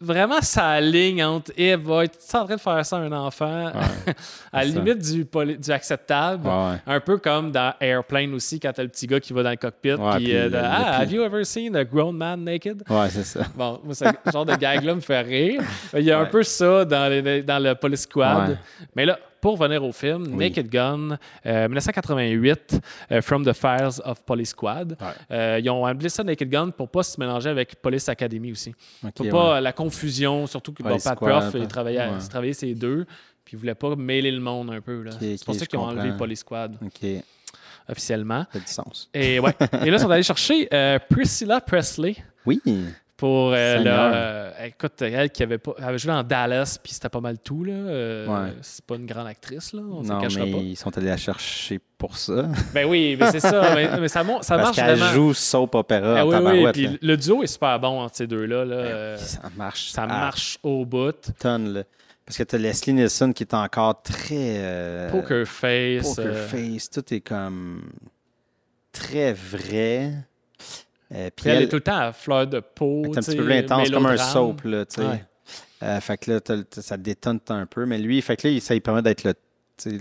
vraiment sa ligne entre boy, tu es en train de faire ça à un enfant, à la ça. limite du, du acceptable. Ouais. Un peu comme dans Airplane aussi, quand t'as le petit gars qui va dans le cockpit, Ouais, puis puis euh, de, Ah, have you ever seen a grown man naked? Ouais, c'est ça. Bon, moi, ce genre de gag-là me fait rire. Il y a un peu ça dans, les- dans le Police Squad. Mais là, pour revenir au film, Oui. Naked Gun, euh, 1988, euh, From the Fires of Police Squad. Ouais. Euh, ils ont appelé ça Naked Gun pour pas se mélanger avec Police Academy aussi. Pour ouais. pas la confusion, surtout que bon, Pat Prof, il travaillait, il Ouais. travaillait ces deux, puis il voulait pas mêler le monde un peu. C'est pour ça qu'ils ont enlevé. Police Squad OK, officiellement. ça du sens. Et, ouais. Et là, ils sont allés chercher euh, Priscilla Presley Oui, pour euh, le- euh, écoute elle qui avait pas elle avait joué dans Dallas puis c'était pas mal tout là euh, Ouais. c'est pas une grande actrice là on ne non, cachera mais pas ils sont allés la chercher pour ça. ben oui mais c'est ça mais, mais ça, mon- ça Parce marche qu'elle vraiment joue soap opéra Ah en oui, oui, puis là. le duo est super bon entre ces deux là, là. Euh, ça marche. ça marche au bout tonnes, là. Parce que tu as Leslie Nielsen qui est encore très. euh, Poker Face Poker euh, face. Tout est comme. Très vrai. Euh, puis elle, elle, est tout le temps à fleur de peau elle est un petit peu plus intense, comme un soap, là. Ouais. Euh, fait que là, ça détonne un peu. Mais lui, fait que là, ça lui permet d'être le. C'est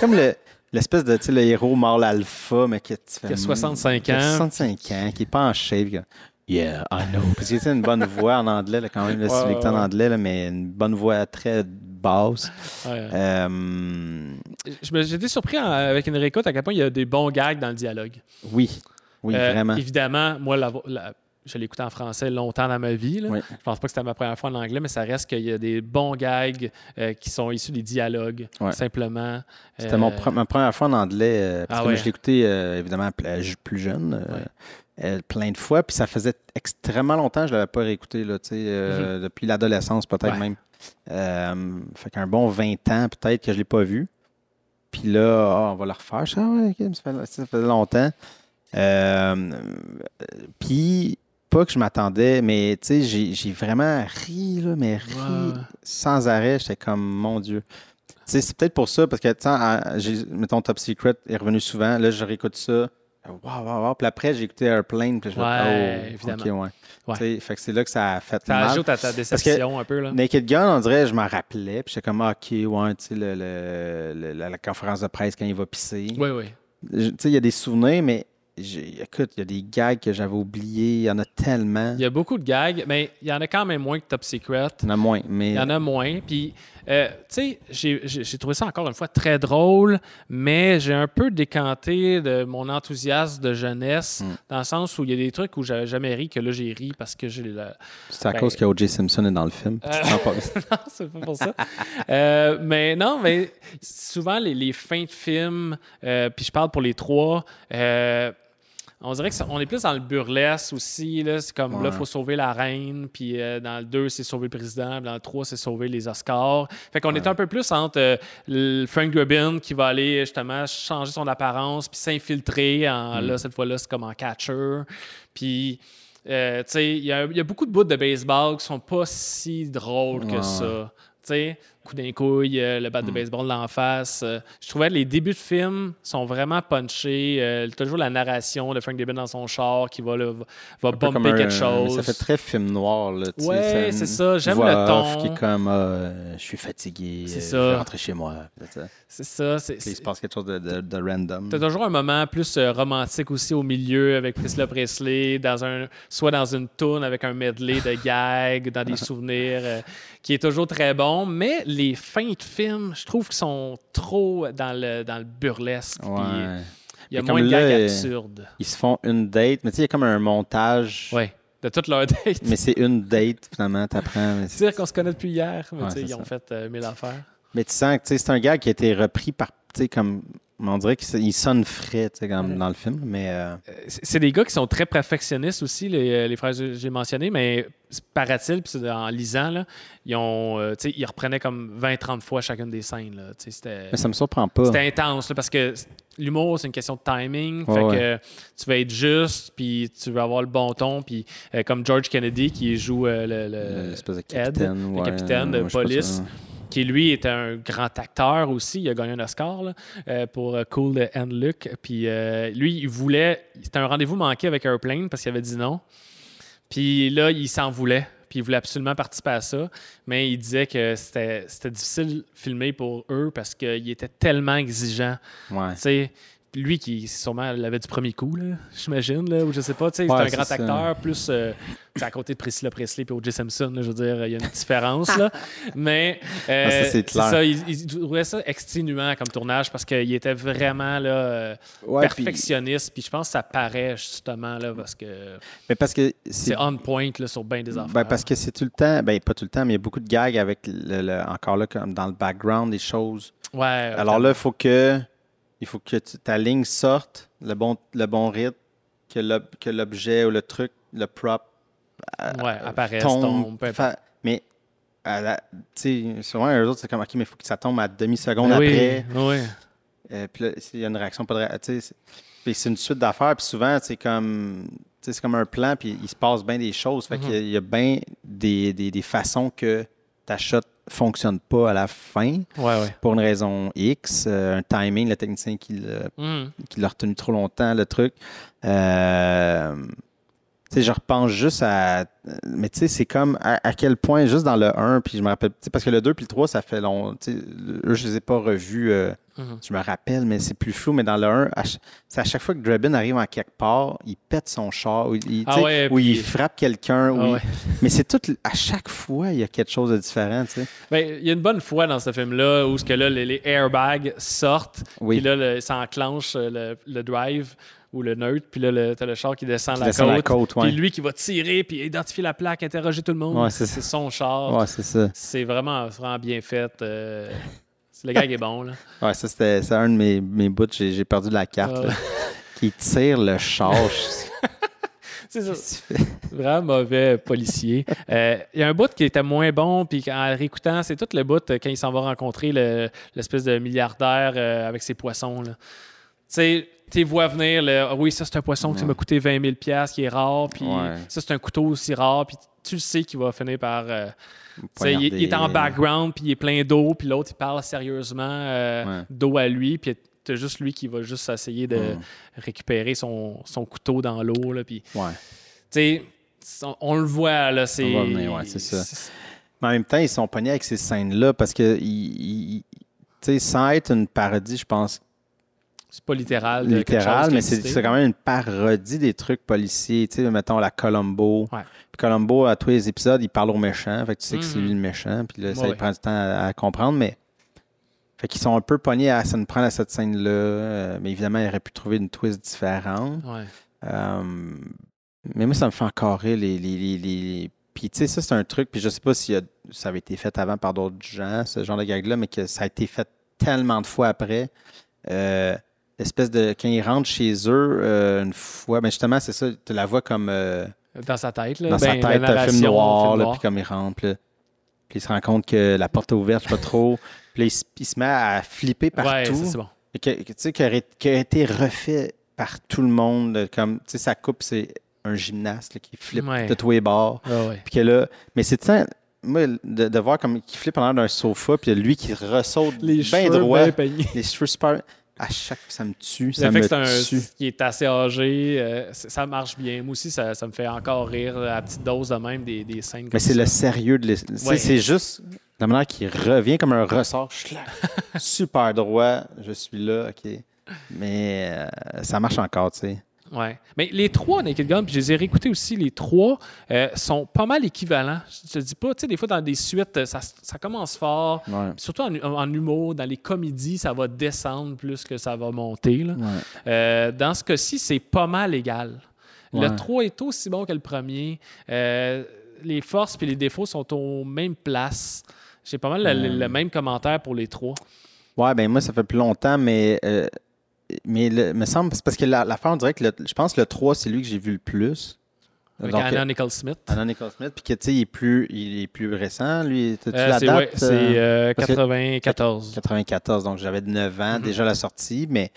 comme le. L'espèce de, tu sais, le héros mâle alpha, mais que tu fais. Qui a 65 qui a ans. 65 ans, qui est pas en shape. qui Yeah, I know. Parce qu'il a une bonne voix en anglais, là, quand même, le Ouais, en anglais, là, mais une bonne voix très basse. Ouais. Euh, J'étais surpris en- avec une réécoute à quel point il y a des bons gags dans le dialogue. oui, oui, Euh, vraiment. Évidemment, moi, la, la- je l'ai écouté en français longtemps dans ma vie. Là. Oui. Je pense pas que c'était ma première fois en anglais, mais ça reste qu'il y a des bons gags euh, qui sont issus des dialogues, Ouais. simplement. C'était Euh, mon pre- ma première fois en anglais. euh, parce Ah que moi, ouais. je l'ai écouté, euh, évidemment, pl- euh, plus jeune, euh, Ouais. euh, plein de fois. Puis ça faisait extrêmement longtemps que je ne l'avais pas réécouté, là, euh, depuis l'adolescence, peut-être Mhm. Ouais. même. Euh, fait qu'un bon 20 ans, peut-être, que je ne l'ai pas vu. Puis là, ah, on va le refaire. Ah ouais, ça fait, ça fait longtemps. Euh, puis, pas que je m'attendais, mais tu sais, j'ai vraiment ri, là, mais ri sans arrêt. J'étais comme, mon Dieu. Tu sais, c'est peut-être pour ça, parce que, tu mettons, Top Secret est revenu souvent. Là, je réécoute ça. Waouh, waouh, waouh. Puis après, j'ai écouté Airplane. Puis je Ouais, oh, évidemment. ok, ouais. Ouais. Tu sais, fait que c'est là que ça a fait Ça mal. ajoute à ta déception un peu. Là. Naked Gun, on dirait, je m'en rappelais. Puis j'étais comme, ok, ouais, tu sais, le- le- le- la, la conférence de presse quand il va pisser. Oui, oui. Tu sais, il y a des souvenirs, mais écoute, il y a des gags que j'avais oubliés. Il y en a tellement. Il y a beaucoup de gags, mais il y en a quand même moins que Top Secret. Il y en a moins. Mais Il y en a moins. Puis, euh, tu sais, j'ai- trouvé ça encore une fois très drôle, mais j'ai un peu décanté de mon enthousiasme de jeunesse, Mm. dans le sens où il y a des trucs où j'avais jamais ri, que là, j'ai ri parce que j'ai la. c'est à ben- cause que O.J. Simpson est dans le film. Euh, non, c'est pas pour ça. Euh, mais non, mais souvent, les, les fins de films, euh, puis je parle pour les trois, euh, on dirait qu'on est plus dans le burlesque aussi. là. C'est comme là, il faut sauver la reine, puis euh, dans le 2, c'est sauver le président, puis dans le 3, c'est sauver les Oscars. Fait qu'on est un peu plus entre euh, le Frank Drabin qui va aller justement changer son apparence, puis s'infiltrer. En, Mm. Là, cette fois-là, c'est comme en catcher. Puis. euh, tu sais, il y, a il y a beaucoup de bouts de baseball qui sont pas si drôles que ça. Tu sais, coup d'un couille, euh, le bat de baseball d'en face. euh, je trouvais que les débuts de film sont vraiment punchés. euh, toujours la narration de Frank Drebin dans son char qui va, là, va, va un quelque chose. Ça fait très film noir. Là, tu Ouais, c'est ça. J'aime le ton. qui est comme ah, euh, je suis fatigué, je vais rentrer chez moi. Ça. C'est ça. c'est- Puis il se passe quelque chose de, de- de random. T'as toujours un moment plus romantique aussi au milieu avec Priscilla Presley, dans un, soit dans une tourne avec un medley de gags, dans des souvenirs, euh, qui est toujours très bon. Mais les fins de film, je trouve qu'ils sont trop dans le, dans le burlesque. Ouais. Il y a Mais moins de gags absurdes. Ils se font une date, mais tu sais, il y a comme un montage. Ouais, de toute leur date. Mais c'est une date, finalement, t'apprends. C'est- dire qu'on se connaît depuis hier, mais Ouais, ils ont fait euh, mille affaires. mais tu sens que c'est un gars qui a été repris par, tu sais, comme, on dirait qu'il sonne frais, tu sais, comme Ouais. dans le film, mais euh, Euh, C'est des gars qui sont très perfectionnistes aussi, les, euh, les frères que j'ai mentionnés, mais paraît-il, puis en lisant, là, ils, ont, euh, tu sais, ils reprenaient comme 20-30 fois chacune des scènes. là. Mais ça me surprend pas. c'était intense là, parce que l'humour, c'est une question de timing. Ouais, fait ouais. que tu vas être juste, puis tu vas avoir le bon ton. Puis euh, comme George Kennedy qui joue euh, le, le- L'espèce de Ed, capitaine. le ouais, capitaine de police. Qui lui était un grand acteur aussi. Il a gagné un Oscar là, euh, pour euh, Cool and Luke. Puis euh, lui, il voulait. C'était un rendez-vous manqué avec Airplane parce qu'il avait dit non. Puis là, il s'en voulait. Puis il voulait absolument participer à ça. Mais il disait que c'était c'était difficile de filmer pour eux parce qu'il était tellement exigeant. Ouais. Lui qui sûrement l'avait du premier coup, j'imagine, là, ou je sais pas, tu sais, Ouais, c'est un grand ça. acteur, plus euh, à côté de Priscilla Presley et O.J. Simpson, là, je veux dire, il y a une différence, là. Mais euh, Ah, c'est clair. ça, il, il trouvait ça exténuant comme tournage parce qu'il était vraiment là, euh, Ouais, perfectionniste, puis je pense que ça paraît justement là, parce que mais parce que c'est on point là, sur bien des affaires. Ben, parce que c'est tout le temps, ben pas tout le temps, mais il y a beaucoup de gags avec le, le- encore là comme dans le background des choses. Ouais, Alors là, il faut que il faut que tu- ta ligne sorte, le bon le bon rythme, que l'ob- que l'objet ou le truc, le prop ouais, apparaisse, tombe. Fa- mais tu sais, souvent eux autres c'est comme ok, mais il faut que ça tombe à demi-seconde Ben oui, après. oui. Euh, puis là, il y a une réaction pas de puis c'est une suite d'affaires. Puis souvent, c'est comme, c'est comme un plan, puis il se passe bien des choses. Fait Mhm. qu'il y a- il y a bien des, des, des façons que ta shot fonctionne pas à la fin Ouais, ouais. pour une raison X, euh, un timing, le technicien qui l'a, Hum. qui l'a retenu trop longtemps, le truc. Euh, sais, je repense juste à. Mais tu sais, c'est comme à, à quel point, juste dans le 1, puis je me rappelle. tu sais, Parce que le 2 puis le 3, ça fait long. tu sais, Eux, je les ai pas revus euh, Mhm. Je me rappelle, mais c'est plus flou. Mais dans le 1, à, ch- c'est à chaque fois que Drebin arrive en quelque part, il pète son char, ou il, Ah ouais, ou il frappe quelqu'un. Ah il-. Mais c'est tout. À chaque fois, il y a quelque chose de différent. tu sais. Ben, il y a une bonne fois dans ce film-là où ce que là, les, les airbags sortent, Oui. puis là, le- ça enclenche euh, le, le drive ou le neutre, puis là, le- t'as le char qui descend Qui la descend côte. la côte, ouais. Puis lui qui va tirer, puis identifier la plaque, interroger tout le monde. Ouais, c'est son char. Ouais, c'est ça. C'est vraiment, vraiment bien fait. euh, le gag est bon, là. Ouais, ça, c'était c'est un de mes, mes bouts. J'ai j'ai perdu la carte. Ah là. Qui tire le char. C'est ça. Vraiment mauvais policier. Euh, Il y a un bout qui était moins bon, puis en le réécoutant, c'est tout le bout euh, quand il s'en va rencontrer le- l'espèce de milliardaire euh, avec ses poissons. là. Tu sais, tu vois venir, le, Ah oui, ça c'est un poisson qui m'a coûté 20 000 qui est rare, puis Ouais. ça c'est un couteau aussi rare, puis tu le sais qu'il va finir par. euh, il, il est en background, puis il est plein d'eau, puis l'autre il parle sérieusement euh, Ouais. d'eau à lui, puis t'as juste lui qui va juste essayer de Mm. récupérer son, son couteau dans l'eau, là, puis Ouais. tu sais, on, on le voit, là, c'est... va venir, ouais, c'est ça. Mais en même temps, ils sont pognés avec ces scènes-là parce que, ils- ils- sans être une parodie, je pense, C'est pas littéral. chose qui mais c'est quand même une parodie des trucs policiers. Tu sais, mettons la Colombo. Ouais. Puis Colombo, à tous les épisodes, il parle au méchant. Fait que tu sais que c'est Mhm. lui le méchant. Puis là, ça Ouais, il ouais. prend du temps à, à comprendre, mais. Fait qu'ils sont un peu pognés à ça nous prendre à cette scène-là. euh, mais évidemment, il aurait pu trouver une twist différente. Euh, mais moi, ça me fait encore rire les. les, les, les- Puis, tu sais, ça, c'est un truc. Puis, je sais pas si ça avait été fait avant par d'autres gens, ce genre de gag-là, mais que ça a été fait tellement de fois après. Euh, L'espèce de. Quand ils rentrent chez eux, euh, une fois, ben justement, c'est ça, tu la vois comme. euh, Dans sa tête, là. dans sa ben, tête, un film noir, là, puis comme il rentre, puis là, puis il se rend compte que la porte est ouverte, je sais pas trop. Puis là, il, se- il se met à flipper Ouais, partout. ça, c'est bon. Et que, tu sais, qui a été refait par tout le monde. Comme, tu sais, sa coupe, c'est un gymnaste là, qui flippe Ouais. de tous les bords. Ouais, ouais. Puis que là, mais c'est ça, moi, de, de voir comme il flippe en l'air d'un sofa, puis lui qui ressaute Les bien cheveux droit, les cheveux super. À chaque fois, ça me tue. Le Ça fait me que c'est un tue. qui est assez âgé, euh, ça marche bien. Moi aussi, ça, ça me fait encore rire à petite dose de même des, des scènes comme Mais c'est le sérieux de Ouais. C'est juste la manière qu'il revient comme un ressort. super droit. Je suis là, OK. Mais euh, ça marche encore, tu sais. Ouais. Mais les trois Naked Gun, puis je les ai réécoutés aussi, les trois euh, sont pas mal équivalents. Je te dis pas, tu sais, des fois dans des suites, ça, ça commence fort. Ouais. Surtout en, en humour, dans les comédies, ça va descendre plus que ça va monter. là. Ouais. Euh, dans ce cas-ci, c'est pas mal égal. Le 3 est aussi bon que le premier. Euh, les forces et les défauts sont aux mêmes places. J'ai pas mal le, le- le même commentaire pour les trois. Ouais, ben moi, ça fait plus longtemps, mais. Euh, mais le, me semble, c'est parce que la- l'affaire, on dirait que le- je pense que le 3, c'est lui que j'ai vu le plus. Avec Donc, Anna Nicole Smith. Anna Nicole Smith, puis que tu sais, il est plus, il est plus récent, lui. T'as-tu Euh, la c'est date? ouais, c'est, euh, euh, que- 94. 94, donc j'avais 9 ans, Mhm. déjà la sortie, mais.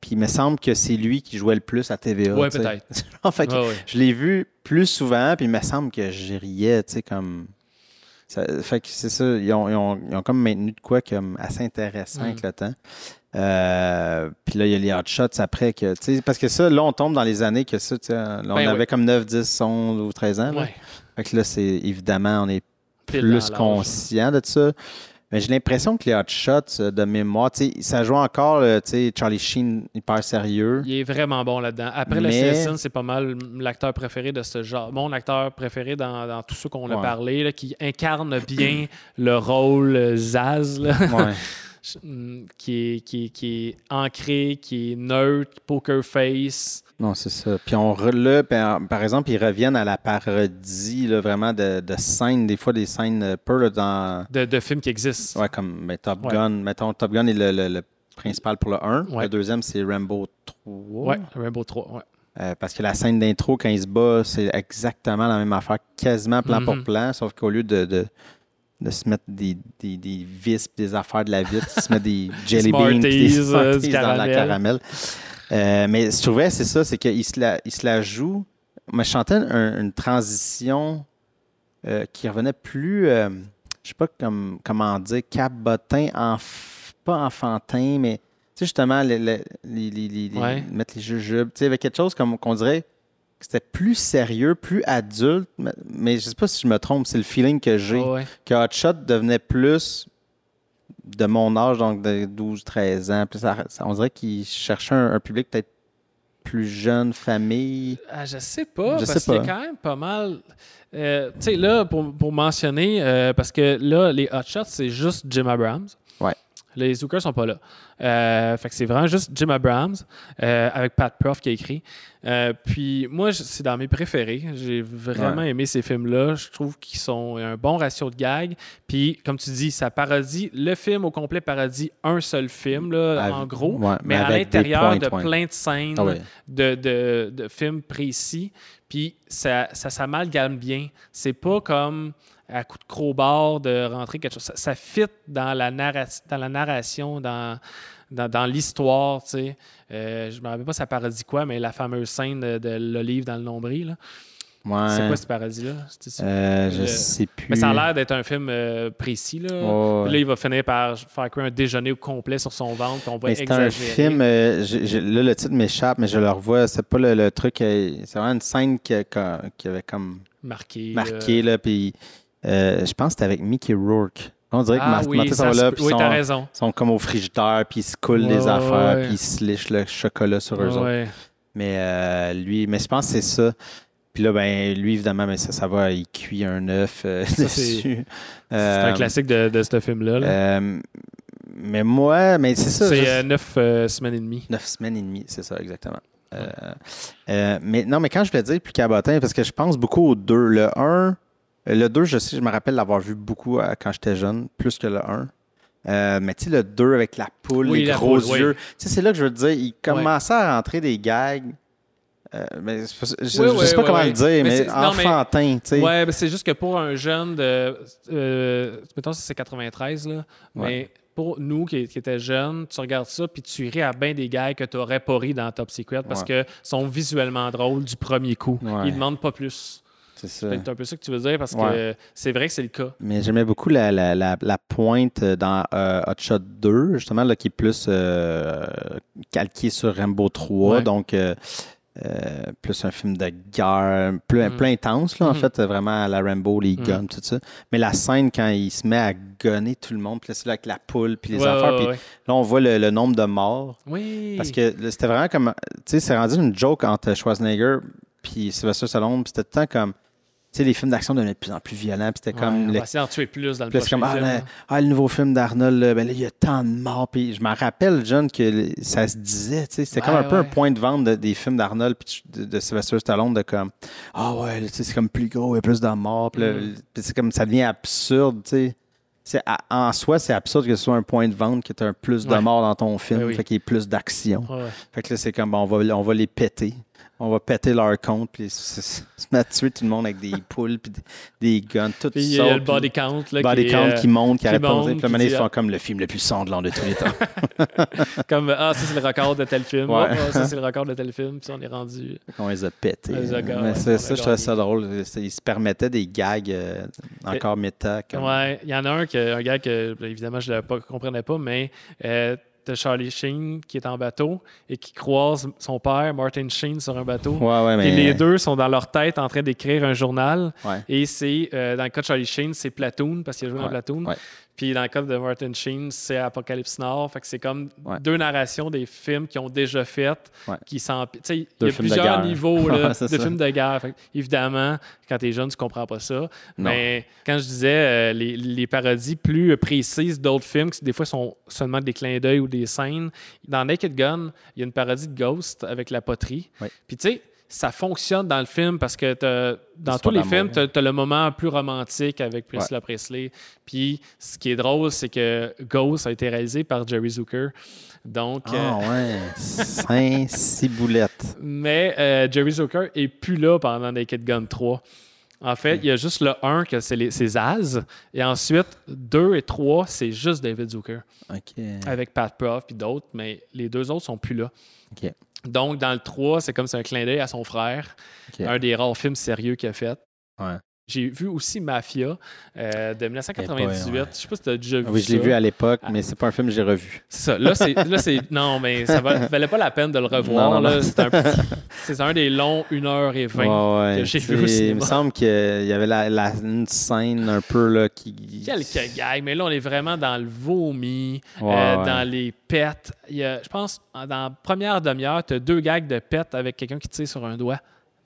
Puis il me semble que c'est lui qui jouait le plus à TVA. Tu sais. peut-être. En fait, que Ouais, ouais. je l'ai vu plus souvent, puis il me semble que j'y riais, tu sais, comme. Ça, fait que c'est ça, ils ont, ils ont- ils ont comme maintenu de quoi comme assez intéressant Mm. avec le temps. Euh, puis là, il y a les hot shots après que, parce que ça, là, on tombe dans les années que ça, sais, là, on Ben avait oui. comme 9, 10, 11 ou 13 ans. là. Ouais. Fait que là, c'est évidemment, on est Pile plus conscient de ça. Mais j'ai l'impression que les hot shots euh, de mémoire, tu sais, ça joue encore, euh, tu sais, Charlie Sheen hyper sérieux. Il est vraiment bon là-dedans. Après le CSN, c'est pas mal l'acteur préféré de ce genre. Mon acteur préféré dans, dans tous ceux qu'on a parlé, là, qui incarne bien le rôle euh, Zaz, là, Ouais. mm, qui, est, qui, est, qui est ancré, qui est neutre, poker face. Non, c'est ça. Puis on là, par, par exemple, ils reviennent à la parodie là, vraiment de, de scènes, des fois des scènes euh, peu là, dans. De, de films qui existent. Ouais, comme ben, Top Ouais. Gun. Mettons, Top Gun est le, le- le principal pour le 1. Ouais. Le deuxième, c'est Rambo 3. Ouais, Rainbow 3. Ouais. Euh, parce que la scène d'intro, quand il se bat, c'est exactement la même affaire, quasiment plan pour Mhm. plan, sauf qu'au lieu de, de, de se mettre des, des, des vis des affaires de la vitre, se met des jelly beans des Smarties, euh, dans la caramel. caramel. Euh, mais je trouvais, c'est ça, c'est qu'il se, la, il se la joue. Moi, je chantais un- une transition euh, qui revenait plus, euh, je sais pas comme, comment dire, cabotin, enf- pas enfantin, mais tu sais, justement, les, les, les, les- les- Ouais. mettre les jujubes. Tu sais, avec quelque chose comme qu'on dirait c'était plus sérieux, plus adulte, mais, je sais pas si je me trompe, c'est le feeling que j'ai. Ouais. Que Hot Shot devenait plus de mon âge, donc de 12-13 ans. Puis ça- ça- on dirait qu'il cherchait un, un public peut-être plus jeune, famille. Ah, je sais pas, Je parce qu'il y a quand même pas mal. euh, tu sais, là, pour, pour mentionner, euh, parce que là, les Hot Shots, c'est juste Jim Abrams. Les Zookers sont pas là. Euh, fait que c'est vraiment juste Jim Abrams euh, avec Pat Prof qui a écrit. Euh, puis moi, c'est dans mes préférés. J'ai vraiment aimé ces films-là. Je trouve qu'ils sont un bon ratio de gags. Puis, comme tu dis, ça parodie. Le film au complet parodie un seul film, là, Avec- en gros. ouais, mais à l'intérieur de points, plein de scènes Ah de, de, de films précis. Puis ça, ça s'amalgame bien. C'est pas comme à coup de crowbar de rentrer quelque chose. Ça, ça fit dans la, dans la narration, dans, dans, dans l'histoire. tu sais. Euh, je me rappelle pas ça parodie quoi, mais la fameuse scène de, de l'olive dans le nombril. là. Ouais. C'est quoi ce c'est- Euh, je Euh, sais plus. Mais ça a l'air d'être un film euh, précis. Là. Là, il va finir par faire un déjeuner au complet sur son ventre. on va c'est un film, là le titre m'échappe, mais je le revois. C'est pas le, le truc, c'est vraiment une scène qui, qui- qui avait comme marqué. marqué, là, puis euh, je pense que c'était avec Mickey Rourke. On dirait que Ah oui, Martin ça sont là, puis oui, sont, raison. sont comme au frigidaire, puis ils se coulent Ouais, des affaires, ouais. puis ils se lichent le chocolat sur eux autres. Mais euh, lui, mais je pense que c'est ça. Puis là, ben, lui, évidemment, mais ça, ça va, il cuit un œuf euh, dessus. C'est un classique de, de ce film-là. là. mais moi, mais c'est ça. c'est neuf semaines et demie. Neuf semaines et demie, c'est ça, exactement. Mais non, mais quand je voulais dire plus cabotin, parce que je pense beaucoup aux deux. Le 1, le 2, je sais, je me rappelle l'avoir vu beaucoup euh, quand j'étais jeune, plus que le 1. Euh, mais tu sais, le 2 avec la poule, Oui, les la gros poule, oui. yeux. Tu sais, c'est là que je veux te dire, il commençait à rentrer des gags. euh, mais je, oui, sais pas comment le dire, Mais enfantin, tu sais. Ouais, mais c'est juste que pour un jeune de. Euh, mettons, c'est 93, là. Mais pour nous qui, qui étaient jeunes, tu regardes ça puis tu ris à bien des gars que tu n'aurais pas ri dans Top Secret parce Ouais. que sont visuellement drôles du premier coup. Ouais. Ils demandent pas plus. C'est ça. C'est un peu ça que tu veux dire parce que c'est vrai que c'est le cas. Mais j'aimais beaucoup la, la, la, la pointe dans euh, Hot Shot 2, justement, là, qui est plus euh, calqué sur Rambo 3. Ouais. Donc, euh, euh, plus un film de guerre, plus, Mhm. plus intense, là, en Mhm. fait, vraiment à la Rambo, les Mhm. guns, tout ça. Mais la scène, quand il se met à gonner tout le monde, puis là, c'est là avec la poule, puis les Ouais, affaires, puis ouais. là, on voit le, le nombre de morts. Oui. Parce que c'était vraiment comme. Tu sais, c'est rendu une joke entre Schwarzenegger puis Sylvester Stallone, puis c'était tout le temps comme. Sais, les films d'action devenaient de plus en plus violents, puis c'était Ouais, comme. on le- va essayer d'en tuer plus dans le prochain comme, ah, film. ah, le nouveau film d'Arnold, ben là, il y a tant de morts. Puis je me rappelle, John, que ça se disait, c'était comme Ouais, un peu un ouais. point de vente de- des films d'Arnold puis de, de Sylvester Stallone, de comme, ah ouais, c'est comme plus gros, il y a plus de morts. Puis Mm. c'est comme, ça devient absurde, tu sais. C'est- à- en soi, c'est absurde que ce soit un point de vente, que tu aies plus de Ouais. morts dans ton film, Ben oui. fait qu'il y ait plus d'action. Ouais, ouais. Fait que là, c'est comme, on va, on va les péter. On va péter leur compte, puis se, mettre à tuer tout le monde avec des poules, puis des, des guns, tout Puis il y ça. a le body count. Là, body qui count euh, qui monte, qui qui dire. Puis maintenant, ils font ah. comme le film le plus sanglant de tous les temps. Comme, ah, ça, c'est le record de tel film. Ouais. Ah, ça, c'est le record de tel film. Puis on est rendu. on les a pétés. Les a gagné, Mais ça, ça, je trouvais ça drôle. Ils se permettaient des gags euh, encore méta. Comme... Ouais, il y en a un, que, un gars que, évidemment, je ne comprenais pas, mais euh, t'as Charlie Sheen qui est en bateau et qui croise son père, Martin Sheen, sur un bateau. Ouais, ouais, mais. Puis les deux sont dans leur tête en train d'écrire un journal. Ouais. Et c'est, euh, dans le cas de Charlie Sheen, c'est Platoon, parce qu'il a joué dans Platoon. Puis dans le cas de Martin Sheen, c'est Apocalypse Now. Fait que c'est comme Ouais. deux narrations des films qu'ils ont déjà faites. Ouais. Qui. Tu sais, il y a plusieurs niveaux là, Ouais, c'est de ça. films de guerre. Fait que, évidemment, quand t'es jeune, tu comprends pas ça. Mais quand je disais euh, les, les parodies plus précises d'autres films, qui des fois sont seulement des clins d'œil ou des scènes, dans Naked Gun, il y a une parodie de Ghost avec la poterie. Ouais. Puis tu sais, ça fonctionne dans le film parce que dans tous les films, hein. tu as, le moment plus romantique avec Priscilla Presley. Puis ce qui est drôle, c'est que Ghost a été réalisé par Jerry Zucker. Donc, euh, Ah, ouais. Saint Ciboulette. mais euh, Jerry Zucker est plus là pendant Naked Gun 3. En fait, il y a juste le 1 que c'est Zaz. Et ensuite, 2 et 3, c'est juste David Zucker. OK. Avec Pat Prof et d'autres, mais les deux autres sont plus là. OK. Donc, dans le 3, c'est comme c'est un clin d'œil à son frère. Un des rares films sérieux qu'il a fait. Ouais. J'ai vu aussi Mafia euh, de 1998. Eh boy, ouais. Je sais pas si tu as déjà vu Oui, je l'ai vu à l'époque, mais c'est pas un film que j'ai revu. C'est ça. Là, c'est. Non, mais ça val- valait pas la peine de le revoir. C'est, un petit- c'est un des longs 1h20 Ouais, ouais. que j'ai vu au sais, Il me semble qu'il y avait la, la- une scène un peu là, qui. Quelques gags, mais là, on est vraiment dans le vomi, Ouais, euh, ouais. dans les pets. Il y a, je pense, dans la première demi-heure, tu as deux gags de pets avec quelqu'un qui tire sur un doigt.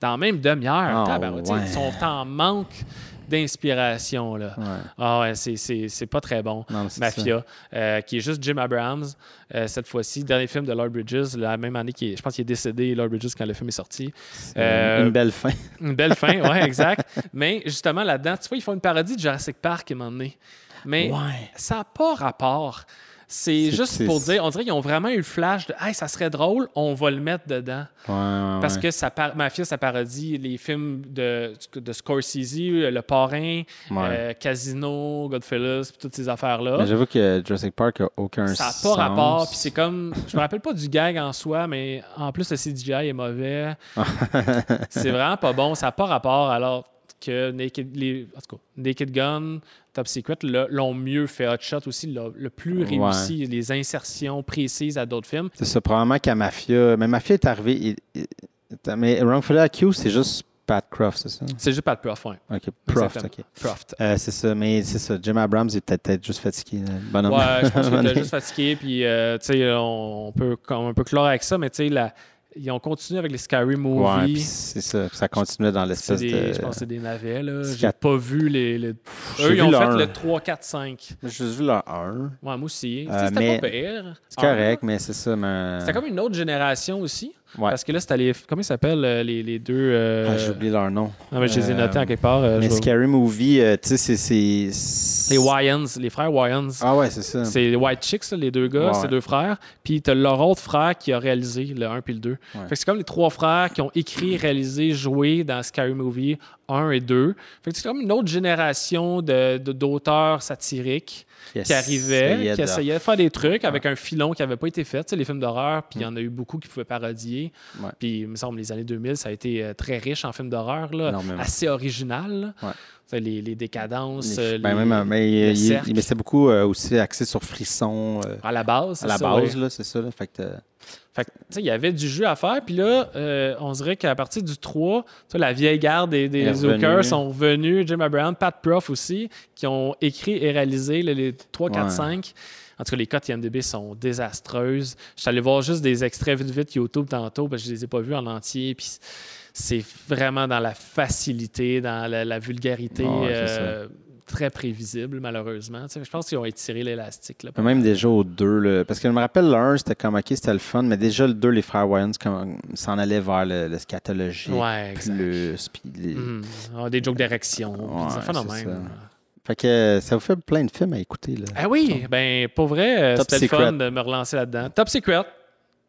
Dans même demi-heure. Ah, ouais. Ils sont en manque d'inspiration. Là. Ouais. Ah ouais, c'est, c'est, c'est pas très bon. Non, Mafia, euh, qui est juste Jim Abrams, euh, cette fois-ci. Dernier film de Lord Bridges, la même année qu'il est- je pense qu'il est décédé, Lord Bridges, quand le film est sorti. Euh, Une belle fin. Une belle fin, ouais, exact. Mais justement, là-dedans, tu vois, ils font une parodie de Jurassic Park à un moment donné. Mais Ouais. ça n'a pas rapport. C'est juste pour dire, on dirait qu'ils ont vraiment eu le flash de Hey, ça serait drôle, on va le mettre dedans. Ouais, ouais, Parce que ça par- Mafia, ça parodie les films de, de Scorsese, Le Parrain, euh, Casino, Godfellas, puis toutes ces affaires-là. Mais j'avoue que Jurassic Park a aucun Ça n'a sens. pas rapport. Puis c'est comme. Je me rappelle pas du gag en soi, mais en plus, le CGI est mauvais. c'est vraiment pas bon. Ça n'a pas rapport alors que Naked, les, en tout cas, Naked Gun, Top Secret l'ont mieux fait. Hot Shot aussi, le plus Ouais. réussi. Les insertions précises à d'autres films. C'est ça, probablement qu'à Mafia. Mais Mafia est arrivé. il- il- Mais Wrongfully Accused, c'est juste Pat Croft, c'est ça? C'est juste pas de prof, ouais. Ok, Proft, ok. Proft. Euh, c'est ça, mais c'est ça. Jim Abrams est peut-être juste fatigué. bonhomme. Ouais, je pense qu'il était juste fatigué. Puis, euh, tu sais, on, on peut, on peut clore avec ça, mais tu sais, la- ils ont continué avec les Scary Ouais, Movie. puis c'est ça. Ça continuait dans l'espèce de. Je pense que c'est des navets, là. J'ai pas vu les. les- Eux, ils ont fait le 3, 4, 5. J'ai juste vu le 1. Ouais, moi aussi. Euh, C'était mais pas pire. C'est correct, mais c'est ça. Mais... C'était comme une autre génération aussi. Ouais. Parce que là, c'était les. Comment ils s'appellent euh, les, les deux. euh, Ah, J'ai oublié leur nom. Non, mais je les ai Euh, notés en quelque part. mais Scary Movie, tu sais, c'est- c'est. Les Wyans, les frères Wyans. Ah ouais, c'est ça. C'est les White Chicks, là, les deux gars, Ouais, ouais. deux frères. Puis t'as leur autre frère qui a réalisé le 1 puis le 2. Ouais. Fait que c'est comme les trois frères qui ont écrit, réalisé, joué dans Scary Movie 1 et 2. Fait que c'est comme une autre génération de- d'auteurs satiriques qui arrivaient, qui essayaient de faire des trucs avec un filon qui n'avait pas été fait. Tu sais, les films d'horreur, puis il y en a eu beaucoup qui pouvaient parodier. Ouais. Puis, il me semble, les années 2000, ça a été euh, très riche en films d'horreur, assez original. Ouais. Les, les décadences, Les- euh, ben, les- même, mais il, beaucoup euh, aussi axé sur frisson euh, à la base. à la c'est ça, base, là, c'est ça. Là, fait que, Fait il y avait du jeu à faire. Puis là, euh, on dirait qu'à partir du 3, tu sais, la vieille garde des, des. Zookers sont revenus. Jim Abraham, Pat Prof aussi, qui ont écrit et réalisé là, les 3, 4, Ouais. 5. En tout cas, les cotes IMDB sont désastreuses. Je suis allé voir juste des extraits vite vite YouTube tantôt parce que je les ai pas vus en entier. Puis c'est vraiment dans la facilité, dans la, la vulgarité. Ouais, euh, très prévisible, malheureusement. Je pense qu'ils ont étiré l'élastique. même déjà au 2, là, parce que je me rappelle le 1, c'était comme ok, c'était le fun, mais déjà le 2, les frères Wayans s'en allaient vers le, le scatologie Ouais, plus. Puis les- Mhm. Ah, des jokes d'érection. Ouais, de c'est même. Fait que euh, ça vous fait plein de films à écouter. Là. Ah oui, ben pour vrai, euh, c'était le fun de me relancer là-dedans. Top Secret,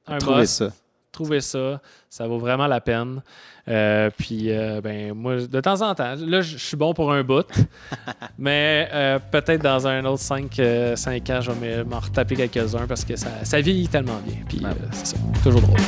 un must. ça. Trouvez ça, ça vaut vraiment la peine. Euh, puis, euh, ben moi, de temps en temps, là, je suis bon pour un bout, mais euh, peut-être dans un autre 5 ans, je vais me- m'en retaper quelques-uns parce que ça, ça vieillit tellement bien. Puis, Ouais. c'est ça, toujours drôle.